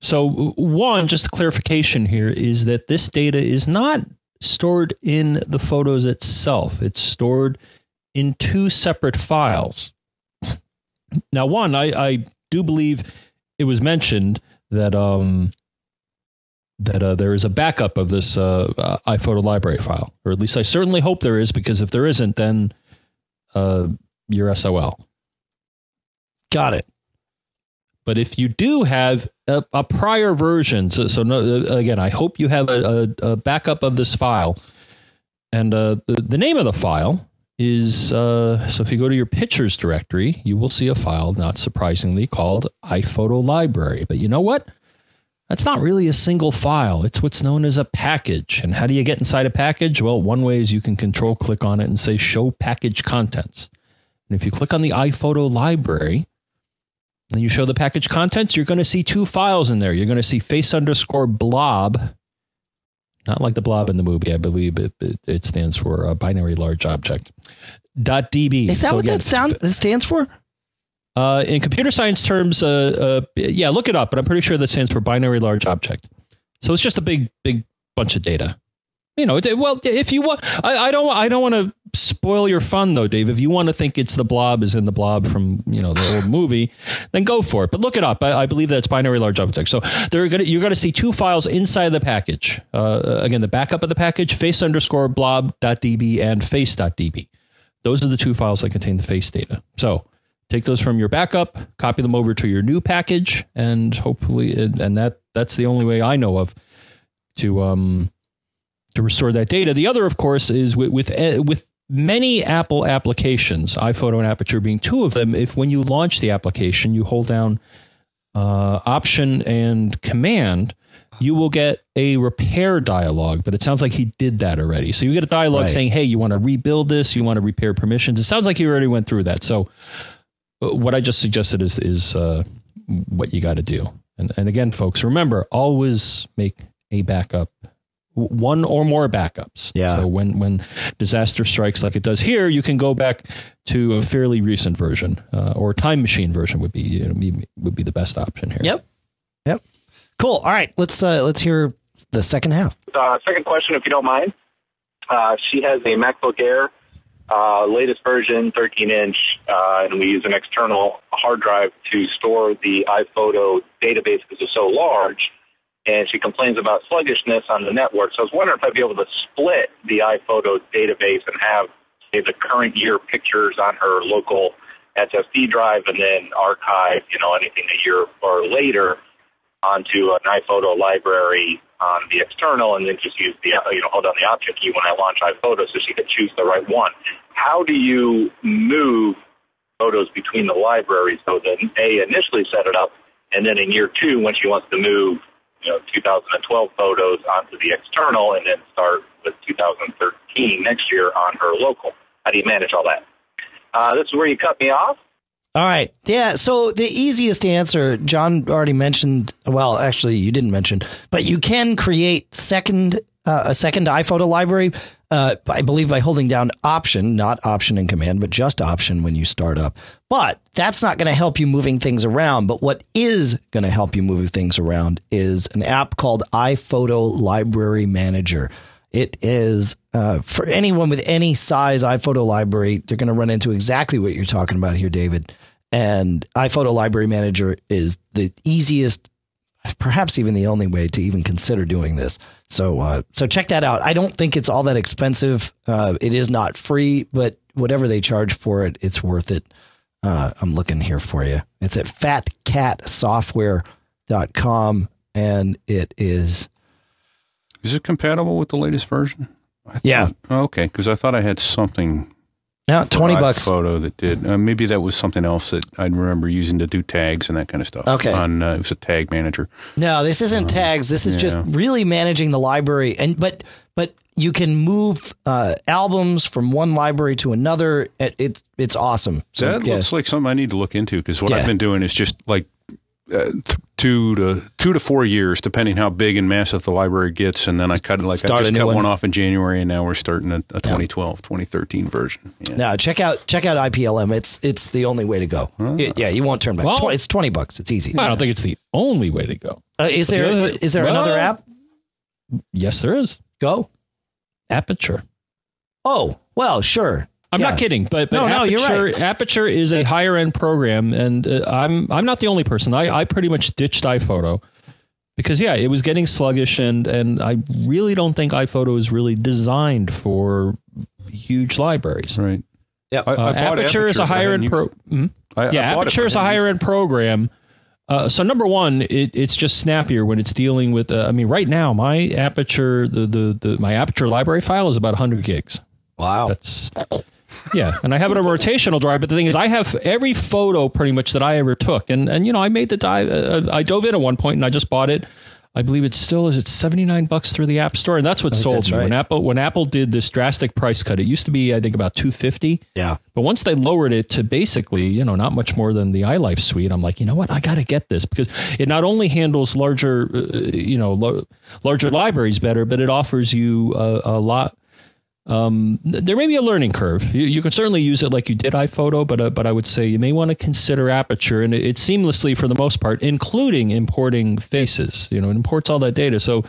So one, just a clarification here is that this data is not stored in the photos itself. It's stored in two separate files. Now, one, I, I do believe it was mentioned that um, that uh, there is a backup of this uh, uh, iPhoto library file, or at least I certainly hope there is, because if there isn't, then uh, you're SOL. Got it. But if you do have a, a prior version, so, so no, uh, again, I hope you have a, a, a backup of this file. And uh, the, the name of the file is uh, so if you go to your pictures directory, you will see a file, not surprisingly, called iPhoto Library. But you know what? That's not really a single file. It's what's known as a package. And how do you get inside a package? Well, one way is you can control click on it and say show package contents. And if you click on the iPhoto library, and you show the package contents, you're going to see two files in there. You're going to see face underscore blob, not like the blob in the movie. I believe it, it, it stands for a binary large object. Dot DB. Is that So what again, that, that stands for? uh, in computer science terms, uh, uh, yeah, look it up, but I'm pretty sure that stands for binary large object. So it's just a big, big bunch of data. You know, well, if you want, I, I don't, I don't want to spoil your fun though, Dave. If you want to think it's the blob is in the blob from you know the old movie, then go for it. But look it up. I, I believe that's binary large object. So they're gonna, you're going to see two files inside the package. Uh, again, the backup of the package: face underscore blob.db and face.db. Those are the two files that contain the face data. So take those from your backup, copy them over to your new package, and hopefully, and that that's the only way I know of to um to restore that data. The other, of course, is with with, eh, with many Apple applications, iPhoto and Aperture being two of them. If when you launch the application, you hold down uh, Option and Command. You will get a repair dialog, but it sounds like he did that already. So you get a dialog Right. saying, "Hey, you want to rebuild this? You want to repair permissions?" It sounds like you already went through that. So uh, what I just suggested is is uh, what you got to do. And and again, folks, remember always make a backup, one or more backups. Yeah. So when when disaster strikes like it does here, you can go back to a fairly recent version, uh, or time machine version would be you know, would be the best option here. Yep. Yep. Cool. All right. Let's uh, let's hear the second half. Uh, second question, if you don't mind. Uh, she has a MacBook Air, uh, latest version, 13 inch, uh, and we use an external hard drive to store the iPhoto database because it's so large. And she complains about sluggishness on the network. So I was wondering if I'd be able to split the iPhoto database and have, say, the current year pictures on her local SSD drive and then archive, you know, anything a year or later onto an iPhoto library on the external, and then just use the you know hold down the Option key when I launch iPhoto, so she could choose the right one. How do you move photos between the libraries? So that A initially set it up, and then in year two, when she wants to move you know 2012 photos onto the external, and then start with 2013 next year on her local. How do you manage all that? Uh, this is where you cut me off. All right. Yeah. So the easiest answer, John already mentioned. Well, actually, you didn't mention, but you can create second uh, a second iPhoto library. Uh, I believe by holding down Option, not Option and Command, but just Option when you start up. But that's not going to help you moving things around. But what is going to help you move things around is an app called iPhoto Library Manager. It is uh, for anyone with any size iPhoto library, they're going to run into exactly what you're talking about here, David. And iPhoto Library Manager is the easiest, perhaps even the only way to even consider doing this. So, uh, so check that out. I don't think it's all that expensive. Uh, it is not free, but whatever they charge for it, it's worth it. Uh, I'm looking here for you. It's at fatcatsoftware.com and it is Is it compatible with the latest version? I Yeah. oh, okay, because I thought I had something. Now 20 bucks. Photo that did. Uh, maybe that was something else that I remember using to do tags and that kind of stuff. Okay. On uh, it was a tag manager. No, this isn't tags. This is just really managing the library, and but but you can move uh, albums from one library to another. It, it's it's awesome. So that yeah. looks like something I need to look into because what Yeah. I've been doing is just like uh, th- two to two to four years, depending how big and massive the library gets, and then I cut like Start I a just cut one. one. off in January, and now we're starting a, a 2012, 2013 version. Yeah. no, check out check out IPLM. It's it's the only way to go. It- yeah, you won't turn back. Well- Twen- it's twenty bucks. It's easy. I don't think it's the only way to go. Uh, is there Yeah. is there another app? Yes, there is Go. Aperture. Oh well, sure. I'm Yeah. not kidding, but, but No, no, Aperture, you're right. Aperture is a higher end program, and uh, I'm I'm not the only person. I, I pretty much ditched iPhoto because yeah, it was getting sluggish, and and I really don't think iPhoto is really designed for huge libraries. Right. Yep. I, I Uh, bought Aperture, is a higher end pro. used Mhm. I- I yeah, bought Aperture but is a I higher end program. Uh, so number one, it, it's just snappier when it's dealing with. Uh, I mean, right now my aperture, the, the the my aperture library file is about 100 gigs. Wow. That's yeah, and I have it on rotational drive. But the thing is, I have every photo pretty much that I ever took, and and you know, I made the dive. Uh, I dove in at one point, and I just bought it. I believe it still is. It's seventy nine bucks through the App Store, and that's what sold that's me right. when Apple when Apple did this drastic price cut. It used to be, I think, about two fifty. yeah. But once they lowered it to basically, you know, not much more than the iLife suite, I'm like, you know what, I got to get this because it not only handles larger, uh, you know, lo- larger libraries better, but it offers you a, a lot. Um, there may be a learning curve. You, you can certainly use it like you did iPhoto, but uh, but I would say you may want to consider Aperture, and it, it seamlessly for the most part, including importing faces. You know, it imports all that data, so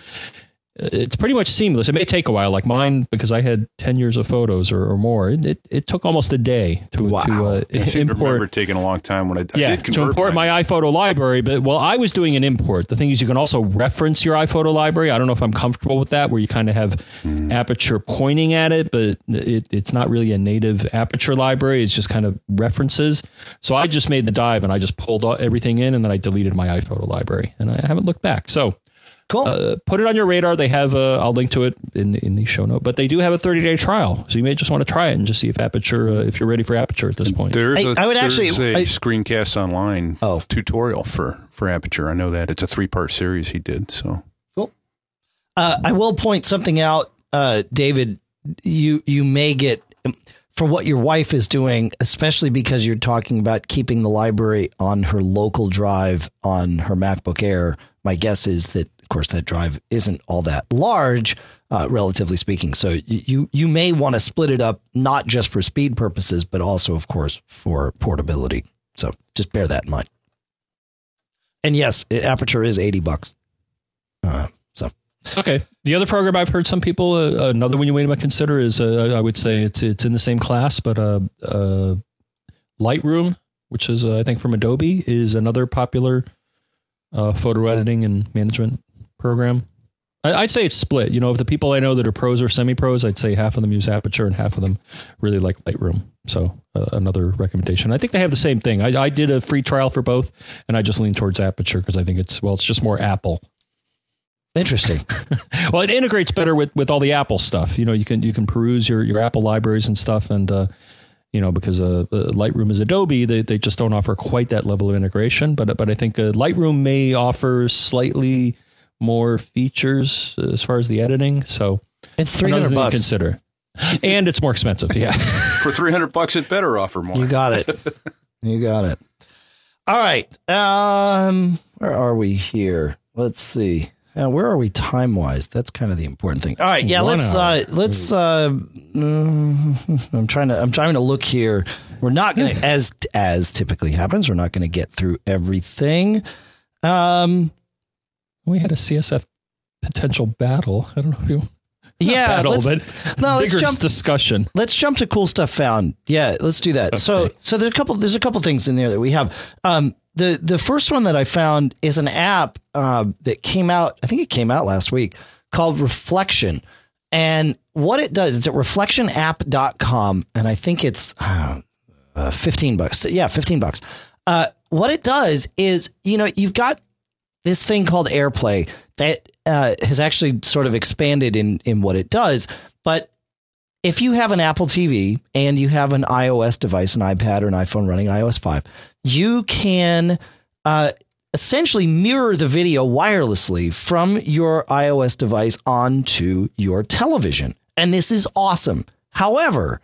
it's pretty much seamless. It may take a while, like mine, because I had ten years of photos or, or more. It, it it took almost a day to Wow. to uh, I seem to remember import. it taking a long time when I, I Yeah, did to import mine. my iPhoto library, but well, I was doing an import. The thing is, you can also reference your iPhoto library. I don't know if I'm comfortable with that, where you kind of have Hmm. aperture pointing at it, but it, it's not really a native aperture library. It's just kind of references. So I just made the dive and I just pulled everything in, and then I deleted my iPhoto library, and I haven't looked back. So Cool. uh, put it on your radar. They have a, I'll link to it in the, in the show note, but they do have a 30 day trial. So you may just want to try it and just see if Aperture, uh, if you're ready for Aperture at this point. There's I- a, I would there's actually- a I- screencast online Oh. tutorial for for Aperture. I know that it's a three part series he did. So Uh, I will point something out, uh, David. You you may get for what your wife is doing, especially because you're talking about keeping the library on her local drive on her MacBook Air. My guess is that, of course, that drive isn't all that large, uh, relatively speaking. So you you may want to split it up, not just for speed purposes, but also, of course, for portability. So just bear that in mind. And yes, Aperture is eighty bucks. Uh. Okay. The other program I've heard some people, uh, another one you to consider is, uh, I would say it's it's in the same class, but uh, uh, Lightroom, which is uh, I think from Adobe, is another popular uh, photo editing and management program. I, I'd say it's split. You know, of the people I know that are pros or semi-pros, I'd say half of them use Aperture and half of them really like Lightroom. So uh, another recommendation. I think they have the same thing. I, I did a free trial for both, and I just lean towards Aperture because I think it's well, it's just more Apple. Interesting. Well, it integrates better with, with all the Apple stuff. You know, you can you can peruse your, your Apple libraries and stuff, and uh, you know because uh, uh, Lightroom is Adobe, they, they just don't offer quite that level of integration. But but I think uh, Lightroom may offer slightly more features as far as the editing. So It's three another thing to bucks. consider, and it's more expensive. Yeah. for three hundred bucks, it better offer more. You got it. you got it. All right. Um, where are we here? Let's see. Uh, where are we time wise? That's kind of the important thing. All right. Yeah. One let's. hour. Uh, let's. Uh, mm, I'm trying to. I'm trying to look here. We're not going to, as as typically happens, we're not going to get through everything. Um. we had a CSF potential battle. I don't know if you Yeah. battle, let's, but no, let's jump. discussion. let's jump to cool stuff found. Yeah, let's do that. So so there's a couple there's a couple things in there that we have. Um the the first one that I found is an app uh, that came out, I think it came out last week, called Reflection. And what it does, it's at reflectionapp.com and I think it's uh, uh, 15 bucks. Yeah, 15 bucks. Uh, what it does is, you know, you've got this thing called AirPlay that uh, has actually sort of expanded in in what it does. But if you have an Apple TV and you have an iOS device, an iPad or an iPhone running iOS five, you can uh, essentially mirror the video wirelessly from your iOS device onto your television, and this is awesome. However,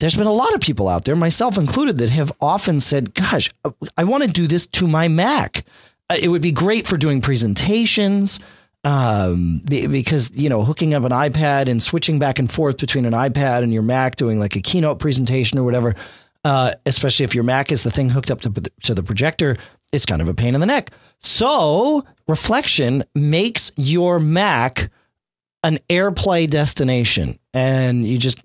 there's been a lot of people out there, myself included, that have often said, "Gosh, I want to do this to my Mac." Uh, it would be great for doing presentations um, because you know hooking up an iPad and switching back and forth between an iPad and your Mac, doing like a keynote presentation or whatever. Uh, especially if your Mac is the thing hooked up to, to the projector, is kind of a pain in the neck. So Reflection makes your Mac an AirPlay destination, and you just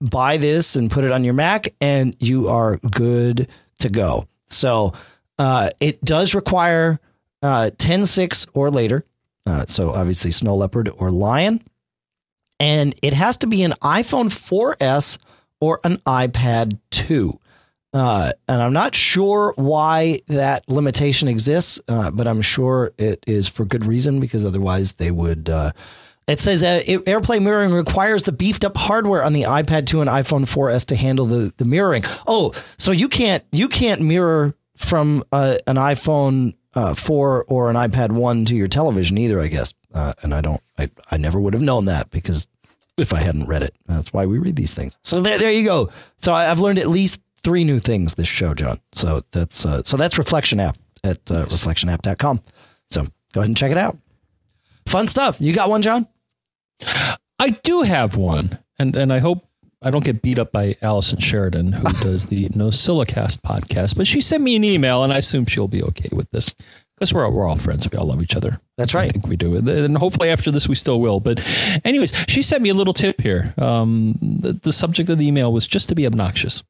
buy this and put it on your Mac, and you are good to go. So uh, it does require uh, 10.6 or later. Uh, so obviously Snow Leopard or Lion. And it has to be an iPhone 4S or an iPad 2. Uh, and I'm not sure why that limitation exists, uh, but I'm sure it is for good reason because otherwise they would. Uh, it says uh, AirPlay mirroring requires the beefed up hardware on the iPad 2 and iPhone 4S to handle the, the mirroring. Oh, so you can't you can't mirror from uh, an iPhone uh, 4 or an iPad 1 to your television either, I guess. Uh, and I don't, I, I never would have known that because if I hadn't read it, that's why we read these things. So there, there you go. So I, have learned at least three new things this show, John. So that's, uh, so that's Reflection App at uh, reflectionapp.com. So go ahead and check it out. Fun stuff. You got one, John? I do have one. And, and I hope I don't get beat up by Allison Sheridan, who does the NosillaCast podcast. But she sent me an email, and I assume she'll be okay with this because we're all, we're all friends. We all love each other. That's right. I think we do. And hopefully after this, we still will. But, anyways, she sent me a little tip here. Um, the, the subject of the email was just to be obnoxious.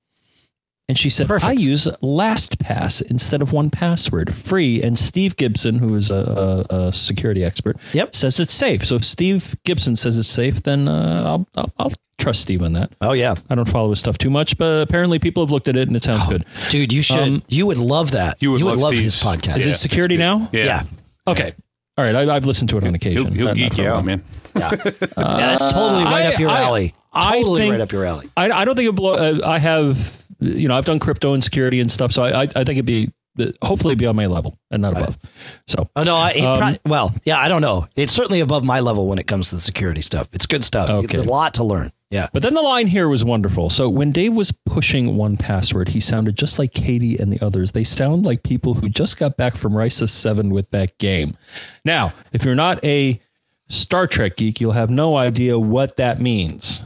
And she said, Perfect. I use LastPass instead of 1Password, free. And Steve Gibson, who is a, a, a, security expert, yep. says it's safe. So if Steve Gibson says it's safe, then uh, I'll, I'll, I'll, trust Steve on that. Oh, yeah. I don't follow his stuff too much, but apparently people have looked at it and it sounds oh, good. Dude, you should. Um, you would love that. You would, you would love, love his podcast. Is yeah, it security now? Yeah. yeah. Okay. All right. I, have listened to it on occasion. He'll, he'll geek you out, man. Yeah. uh, yeah, that's totally right I, up your alley. I, totally think, right up your alley. I, I don't think it blow, uh, I have you know, I've done crypto and security and stuff, so I, I, I think it'd be hopefully be on my level and not above. So, oh no, I, um, probably, well, yeah, I don't know. It's certainly above my level when it comes to the security stuff. It's good stuff. Okay. a lot to learn. Yeah. But then the line here was wonderful. So when Dave was pushing 1Password, he sounded just like Katie and the others. They sound like people who just got back from Risa 7 with that game. Now, if you're not a Star Trek geek, you'll have no idea what that means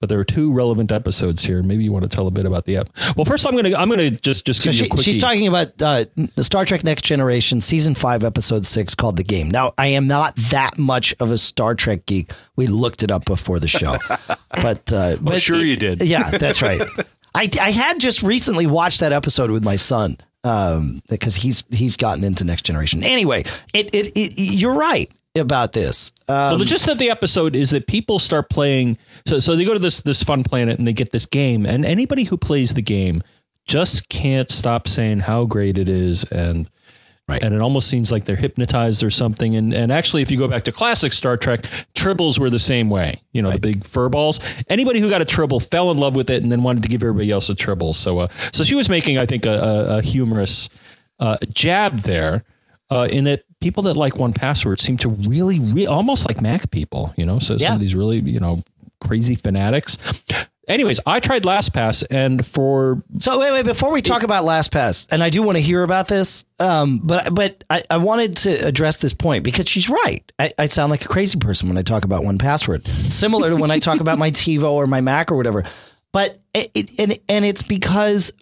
but there are two relevant episodes here. Maybe you want to tell a bit about the app. Well, first I'm going to I'm going to just just so she, she's talking about uh, Star Trek Next Generation season five episode six called the game. Now I am not that much of a Star Trek geek. We looked it up before the show, but uh, well, but sure it, you did. Yeah, that's right. I I had just recently watched that episode with my son um, because he's he's gotten into Next Generation. Anyway, it, it, it you're right about this. Um, well, the gist of the episode is that people start playing. So, so they go to this this fun planet and they get this game, and anybody who plays the game just can't stop saying how great it is, and right. and it almost seems like they're hypnotized or something. And and actually, if you go back to classic Star Trek, tribbles were the same way. You know, right. the big fur balls. Anybody who got a tribble fell in love with it, and then wanted to give everybody else a tribble. So, uh, so she was making, I think, a, a, a humorous uh, jab there uh, in that people that like 1Password seem to really, re- almost like Mac people, you know, so yeah. some of these really, you know, crazy fanatics. Anyways, I tried LastPass, and for so wait, wait. Before we talk it, about LastPass, and I do want to hear about this, um, but but I, I wanted to address this point because she's right. I, I sound like a crazy person when I talk about 1Password, similar to when I talk about my TiVo or my Mac or whatever. But it, it, and and it's because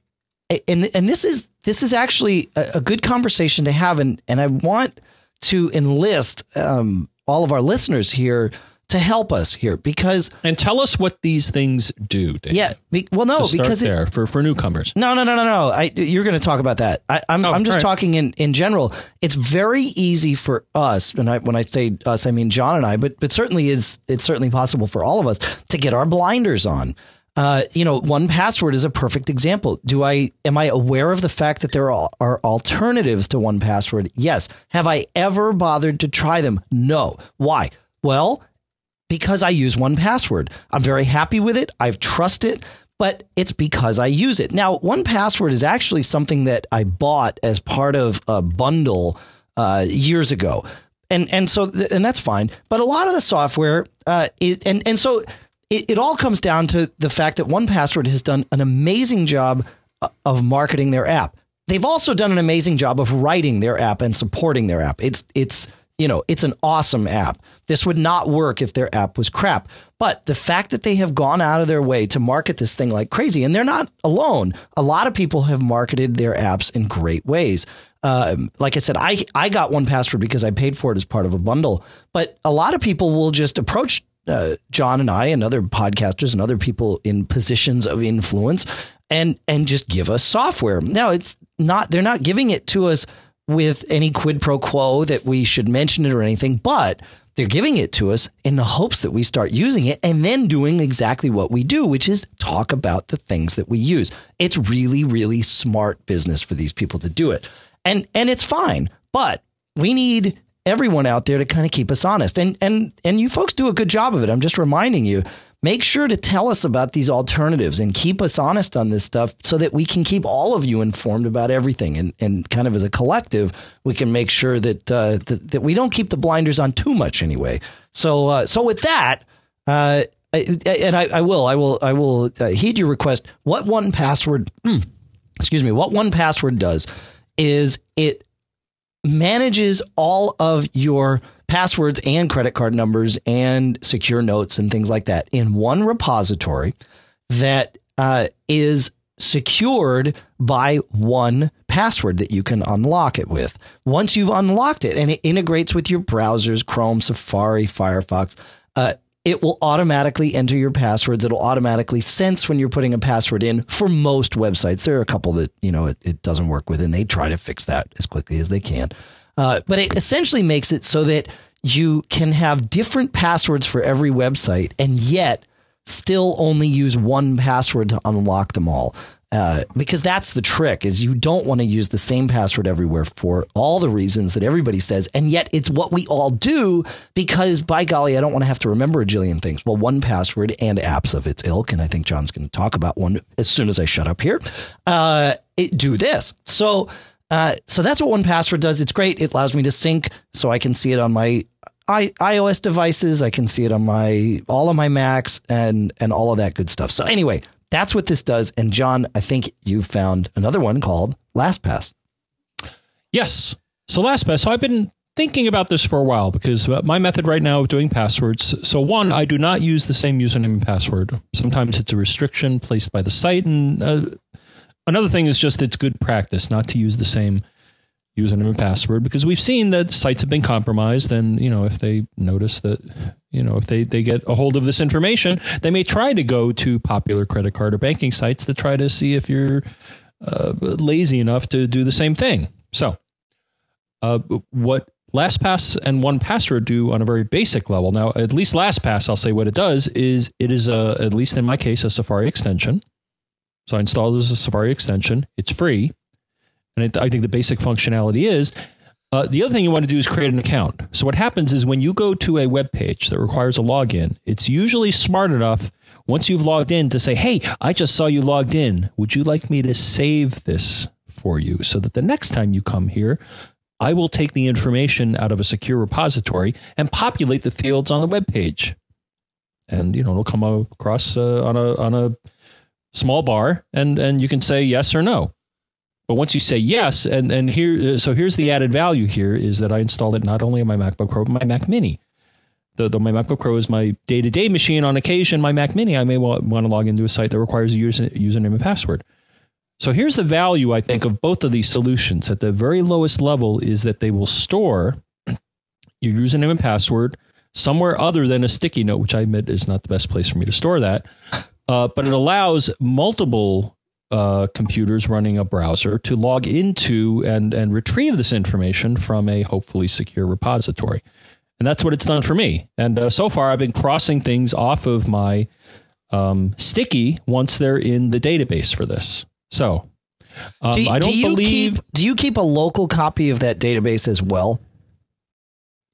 and and this is this is actually a, a good conversation to have, and and I want to enlist um, all of our listeners here to help us here because and tell us what these things do. Dave, yeah, be, well, no, because there it, for for newcomers. No, no, no, no, no. I, you're going to talk about that. I, am I'm, oh, I'm just right. talking in in general. It's very easy for us, and I, when I say us, I mean John and I, but but certainly is it's certainly possible for all of us to get our blinders on. Uh, you know, 1Password is a perfect example. Do I am I aware of the fact that there are, are alternatives to 1Password? Yes. Have I ever bothered to try them? No. Why? Well, because I use 1Password. I'm very happy with it. I've trusted it, but it's because I use it. Now, 1Password is actually something that I bought as part of a bundle uh, years ago. And and so and that's fine, but a lot of the software uh, is, and and so it, it all comes down to the fact that 1Password has done an amazing job uh, of marketing their app. They've also done an amazing job of writing their app and supporting their app. It's it's you know, it's an awesome app. This would not work if their app was crap. But the fact that they have gone out of their way to market this thing like crazy, and they're not alone. A lot of people have marketed their apps in great ways. Um, like I said, I I got 1Password because I paid for it as part of a bundle. But a lot of people will just approach uh, John and I and other podcasters and other people in positions of influence and and just give us software. Now it's not they're not giving it to us with any quid pro quo that we should mention it or anything, but they're giving it to us in the hopes that we start using it and then doing exactly what we do, which is talk about the things that we use. It's really, really smart business for these people to do it. And and it's fine, but we need everyone out there to kind of keep us honest. And and and you folks do a good job of it. I'm just reminding you make sure to tell us about these alternatives and keep us honest on this stuff so that we can keep all of you informed about everything and, and kind of as a collective we can make sure that, uh, that, that we don't keep the blinders on too much anyway so uh, so with that uh, and I, I, will I will I will uh, heed your request what 1Password excuse me what 1Password does is it manages all of your passwords and credit card numbers and secure notes and things like that in one repository that uh, is secured by one password that you can unlock it with. Once you've unlocked it and it integrates with your browsers, Chrome, Safari, Firefox, uh, it will automatically enter your passwords. It'll automatically sense when you're putting a password in for most websites. There are a couple that, you know, it, it doesn't work with and they try to fix that as quickly as they can. Uh, but it essentially makes it so that you can have different passwords for every website and yet still only use one password to unlock them all. Uh, because that's the trick is you don't want to use the same password everywhere for all the reasons that everybody says and yet it's what we all do because by golly i don't want to have to remember a jillion things well 1Password and apps of its ilk and i think john's going to talk about one as soon as i shut up here uh, it, do this so uh, so that's what 1Password does. It's great. It allows me to sync so I can see it on my I, iOS devices. I can see it on my all of my Macs and and all of that good stuff. So anyway, that's what this does. And John, I think you found another one called LastPass. Yes. So LastPass. So I've been thinking about this for a while because uh, my method right now of doing passwords. So one, I do not use the same username and password. Sometimes it's a restriction placed by the site, and uh, another thing is just it's good practice not to use the same username and password because we've seen that sites have been compromised and you know if they notice that you know if they, they get a hold of this information they may try to go to popular credit card or banking sites to try to see if you're uh, lazy enough to do the same thing so uh, what LastPass and 1Password do on a very basic level. Now, at least LastPass, I'll say what it does is it is a, at least in my case, a Safari extension. So I installed it as a Safari extension. It's free. And it, I think the basic functionality is uh, the other thing you want to do is create an account. So what happens is when you go to a web page that requires a login, it's usually smart enough once you've logged in to say, "Hey, I just saw you logged in. Would you like me to save this for you so that the next time you come here, I will take the information out of a secure repository and populate the fields on the web page." And you know, it'll come across uh, on a on a small bar and and you can say yes or no. But once you say yes, and and here, so here's the added value here is that I installed it not only on my MacBook Pro, but my Mac Mini. The, the my MacBook Pro is my day to day machine. On occasion, my Mac Mini, I may want, to log into a site that requires a user, username and password. So here's the value I think of both of these solutions. At the very lowest level, is that they will store your username and password somewhere other than a sticky note, which I admit is not the best place for me to store that. Uh, but it allows multiple uh, computers running a browser to log into and, and retrieve this information from a hopefully secure repository. And that's what it's done for me. And uh, so far, I've been crossing things off of my um, sticky once they're in the database for this. So um, do, I don't do believe. Keep, do you keep a local copy of that database as well?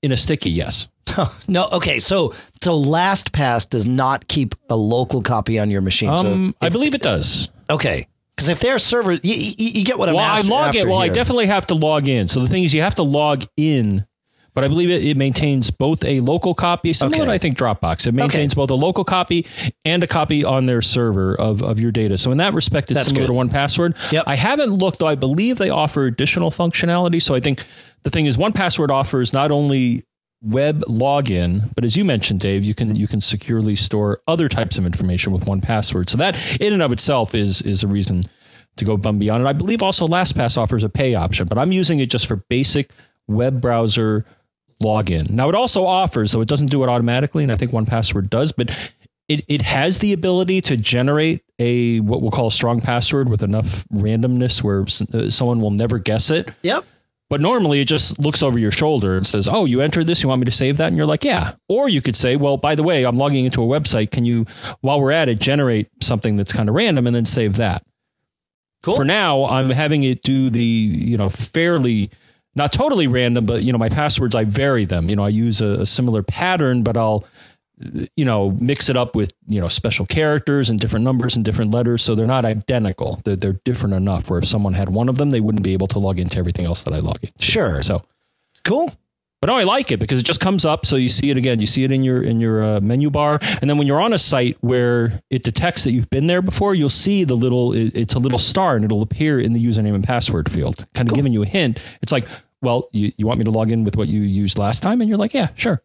In a sticky, yes. no, okay. So so LastPass does not keep a local copy on your machine. Um, so if, I believe it does. Okay. Because if their server, you, you, you, get what I'm well, I log in. Well, here. I definitely have to log in. So the thing is, you have to log in, but I believe it, it maintains both a local copy, similar okay. to I think Dropbox. It maintains okay. both a local copy and a copy on their server of, of your data. So in that respect, it's That's similar good. to 1Password. Yep. I haven't looked though. I believe they offer additional functionality. So I think the thing is, 1Password offers not only web login, but as you mentioned, Dave, you can you can securely store other types of information with 1Password. So that in and of itself is is a reason to go above beyond. And I believe also LastPass offers a pay option, but I'm using it just for basic web browser login. Now it also offers, so it doesn't do it automatically, and I think 1Password does, but it, it has the ability to generate a what we'll call a strong password with enough randomness where uh, someone will never guess it. Yep But normally it just looks over your shoulder and says, "Oh, you entered this. You want me to save that?" And you're like, "Yeah." Or you could say, "Well, by the way, I'm logging into a website. Can you, while we're at it, generate something that's kind of random and then save that?" Cool. For now, I'm having it do the you know fairly not totally random, but you know my passwords I vary them. You know I use a, a similar pattern, but I'll you know mix it up with you know special characters and different numbers and different letters, so they're not identical. They're, they're different enough where if someone had one of them, they wouldn't be able to log into everything else that I log in Sure. So. Cool. But no, I like it because it just comes up, so you see it again. You see it in your in your uh, menu bar, and then when you're on a site where it detects that you've been there before, you'll see the little. It, it's a little star, and it'll appear in the username and password field, kind of giving you a hint. It's like, well, you, you want me to log in with what you used last time, and you're like, yeah, sure.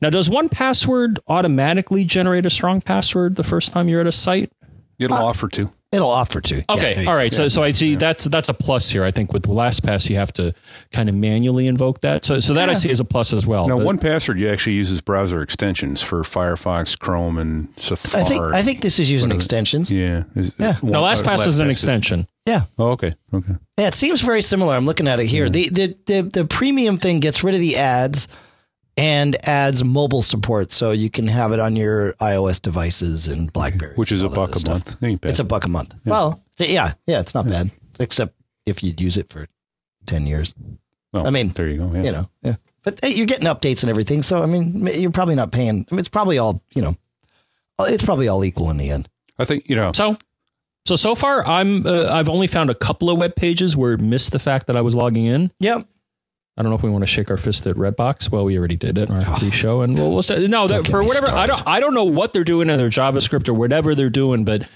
Now, does one password automatically generate a strong password the first time you're at a site? It'll uh, offer to. It'll offer to. Okay, Yeah. all right. So, so I see that's that's a plus here. I think with the LastPass, you have to kind of manually invoke that. So, so that I see is a plus as well. Now, one password you actually uses browser extensions for Firefox, Chrome, and Safari. I think I think this is using extensions. Yeah. Is- Yeah. one- no, LastPass is an LastPass extension. Yeah. Oh, okay. Okay. Yeah, it seems very similar. I'm looking at it here. The, the the the premium thing gets rid of the ads and adds mobile support, so you can have it on your iOS devices and BlackBerry, Which is a buck a stuff. month. It's a buck a month. Well, yeah, yeah, it's not bad, except if you'd use it for ten years. Well, I mean, there you go. Yeah. You know, yeah. But hey, you're getting updates and everything, so I mean, you're probably not paying. I mean, it's probably all you know. It's probably all equal in the end. I think you know. So, so so far, I'm uh, I've only found a couple of web pages where it missed the fact that I was logging in. Yep. I don't know if we want to shake our fist at Redbox. Well, we already did it in our pre-show, and we'll, we'll say, no, that, for whatever I don't I don't know what they're doing in their JavaScript or whatever they're doing, but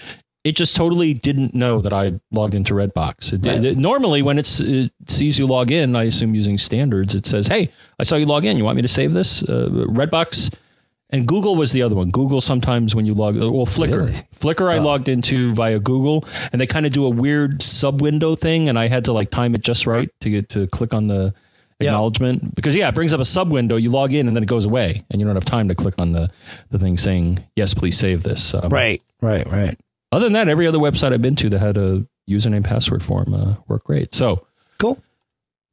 it just totally didn't know that I logged into Redbox. It, Right. it- normally, when it's, it sees you log in, I assume using standards, it says, "Hey, I saw you log in. You want me to save this?" Uh, Redbox. And Google was the other one. Google sometimes when you log, well, Flickr. Really? Flickr I logged into via Google, and they kind of do a weird sub window thing, and I had to like time it just right to get to click on the Yeah. acknowledgement because yeah, it brings up a sub window. You log in and then it goes away, and you don't have time to click on the the thing saying yes, please save this. Um, Right. Right. Right. Other than that, every other website I've been to that had a username password form uh, worked great. So Cool.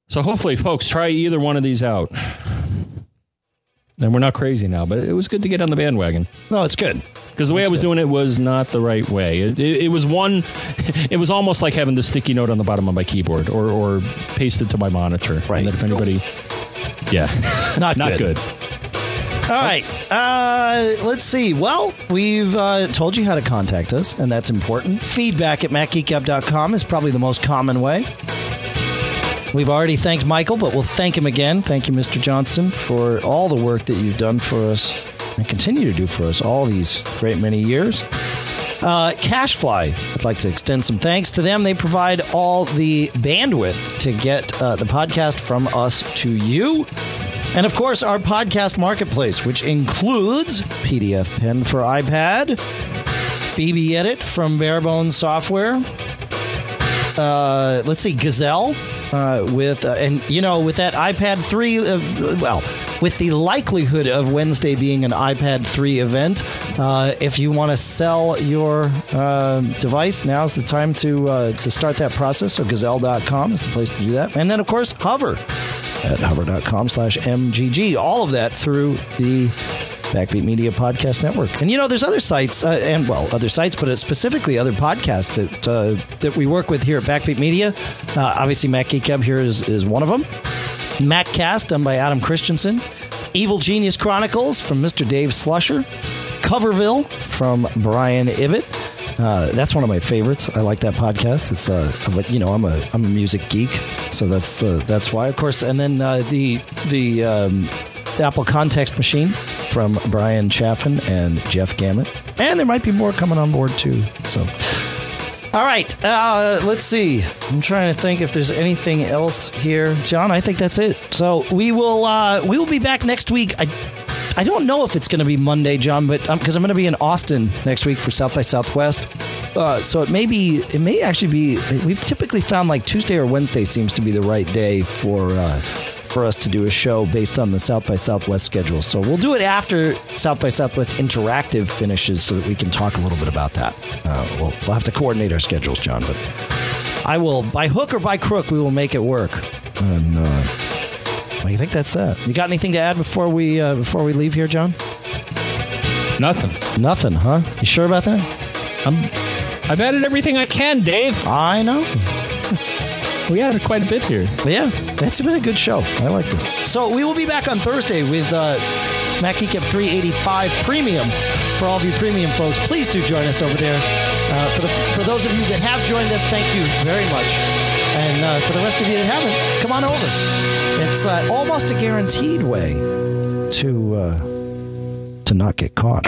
so hopefully, folks, try either one of these out. And we're not crazy now, but it was good to get on the bandwagon No, it's good. because the way I was doing it was not the right way. It, it, it was one, it was almost like having the sticky note on the bottom of my keyboard or, or pasted to my monitor. Right. If anybody, yeah, Not, not good. All right. Uh, let's see. Well, we've uh, told you how to contact us, and that's important. Feedback at macgeekgab.com is probably the most common way. We've already thanked Michael, but we'll thank him again. Thank you, Mr. Johnston, for all the work that you've done for us and continue to do for us all these great many years. Uh, CacheFly, I'd like to extend some thanks to them. They provide all the bandwidth to get uh, the podcast from us to you. And of course, our podcast marketplace, which includes PDFpen for iPad, BBEdit from Bare Bones Software. Uh, let's see, Gazelle uh, with, uh, and you know, with that iPad 3, uh, well, with the likelihood of Wednesday being an iPad 3 event, uh, if you want to sell your uh, device, now's the time to to start that process. So gazelle.com is the place to do that. And then, of course, Hover at hover.com slash MGG. All of that through the Backbeat Media Podcast Network. And you know, there's other sites, uh, and well, other sites, but specifically other podcasts that uh, that we work with here at Backbeat Media. Uh, obviously, Mac Geek Gab here is, is one of them. Matt MacCast, done by Adam Christianson. Evil Genius Chronicles from Mr. Dave Slusher. Coverville from Brian Ibbott. Uh, that's one of my favorites. I like that podcast. It's uh, but you know, I'm a I'm a music geek, so that's uh, that's why, of course. And then uh, the the um, the Apple Context Machine from Bryan Chaffin and Jeff Gamet, and there might be more coming on board too. So, all right, uh, let's see. I'm trying to think if there's anything else here, John. I think that's it. So we will uh, we will be back next week. I I don't know if it's going to be Monday, John, but because I'm going to be in Austin next week for South by Southwest. Uh, so it may be, it may actually be. We've typically found like Tuesday or Wednesday seems to be the right day for uh, for us to do a show based on the South by Southwest schedule. So we'll do it after South by Southwest Interactive finishes, so that we can talk a little bit about that. Uh, we'll, we'll have to coordinate our schedules, John, but I will by hook or by crook we will make it work. And uh, I think that's that. You got anything to add before we uh, before we leave here, John? Nothing. Nothing, huh? You sure about that? I'm, I've added everything I can, Dave. I know. We added quite a bit here. Yeah, that's been a good show. I like this. So we will be back on Thursday with uh, Mac Geek 385 Premium. For all of you premium folks, please do join us over there. Uh, for, the, for those of you that have joined us, thank you very much. And uh, for the rest of you that haven't, come on over. It's uh, almost a guaranteed way to uh, to not get caught.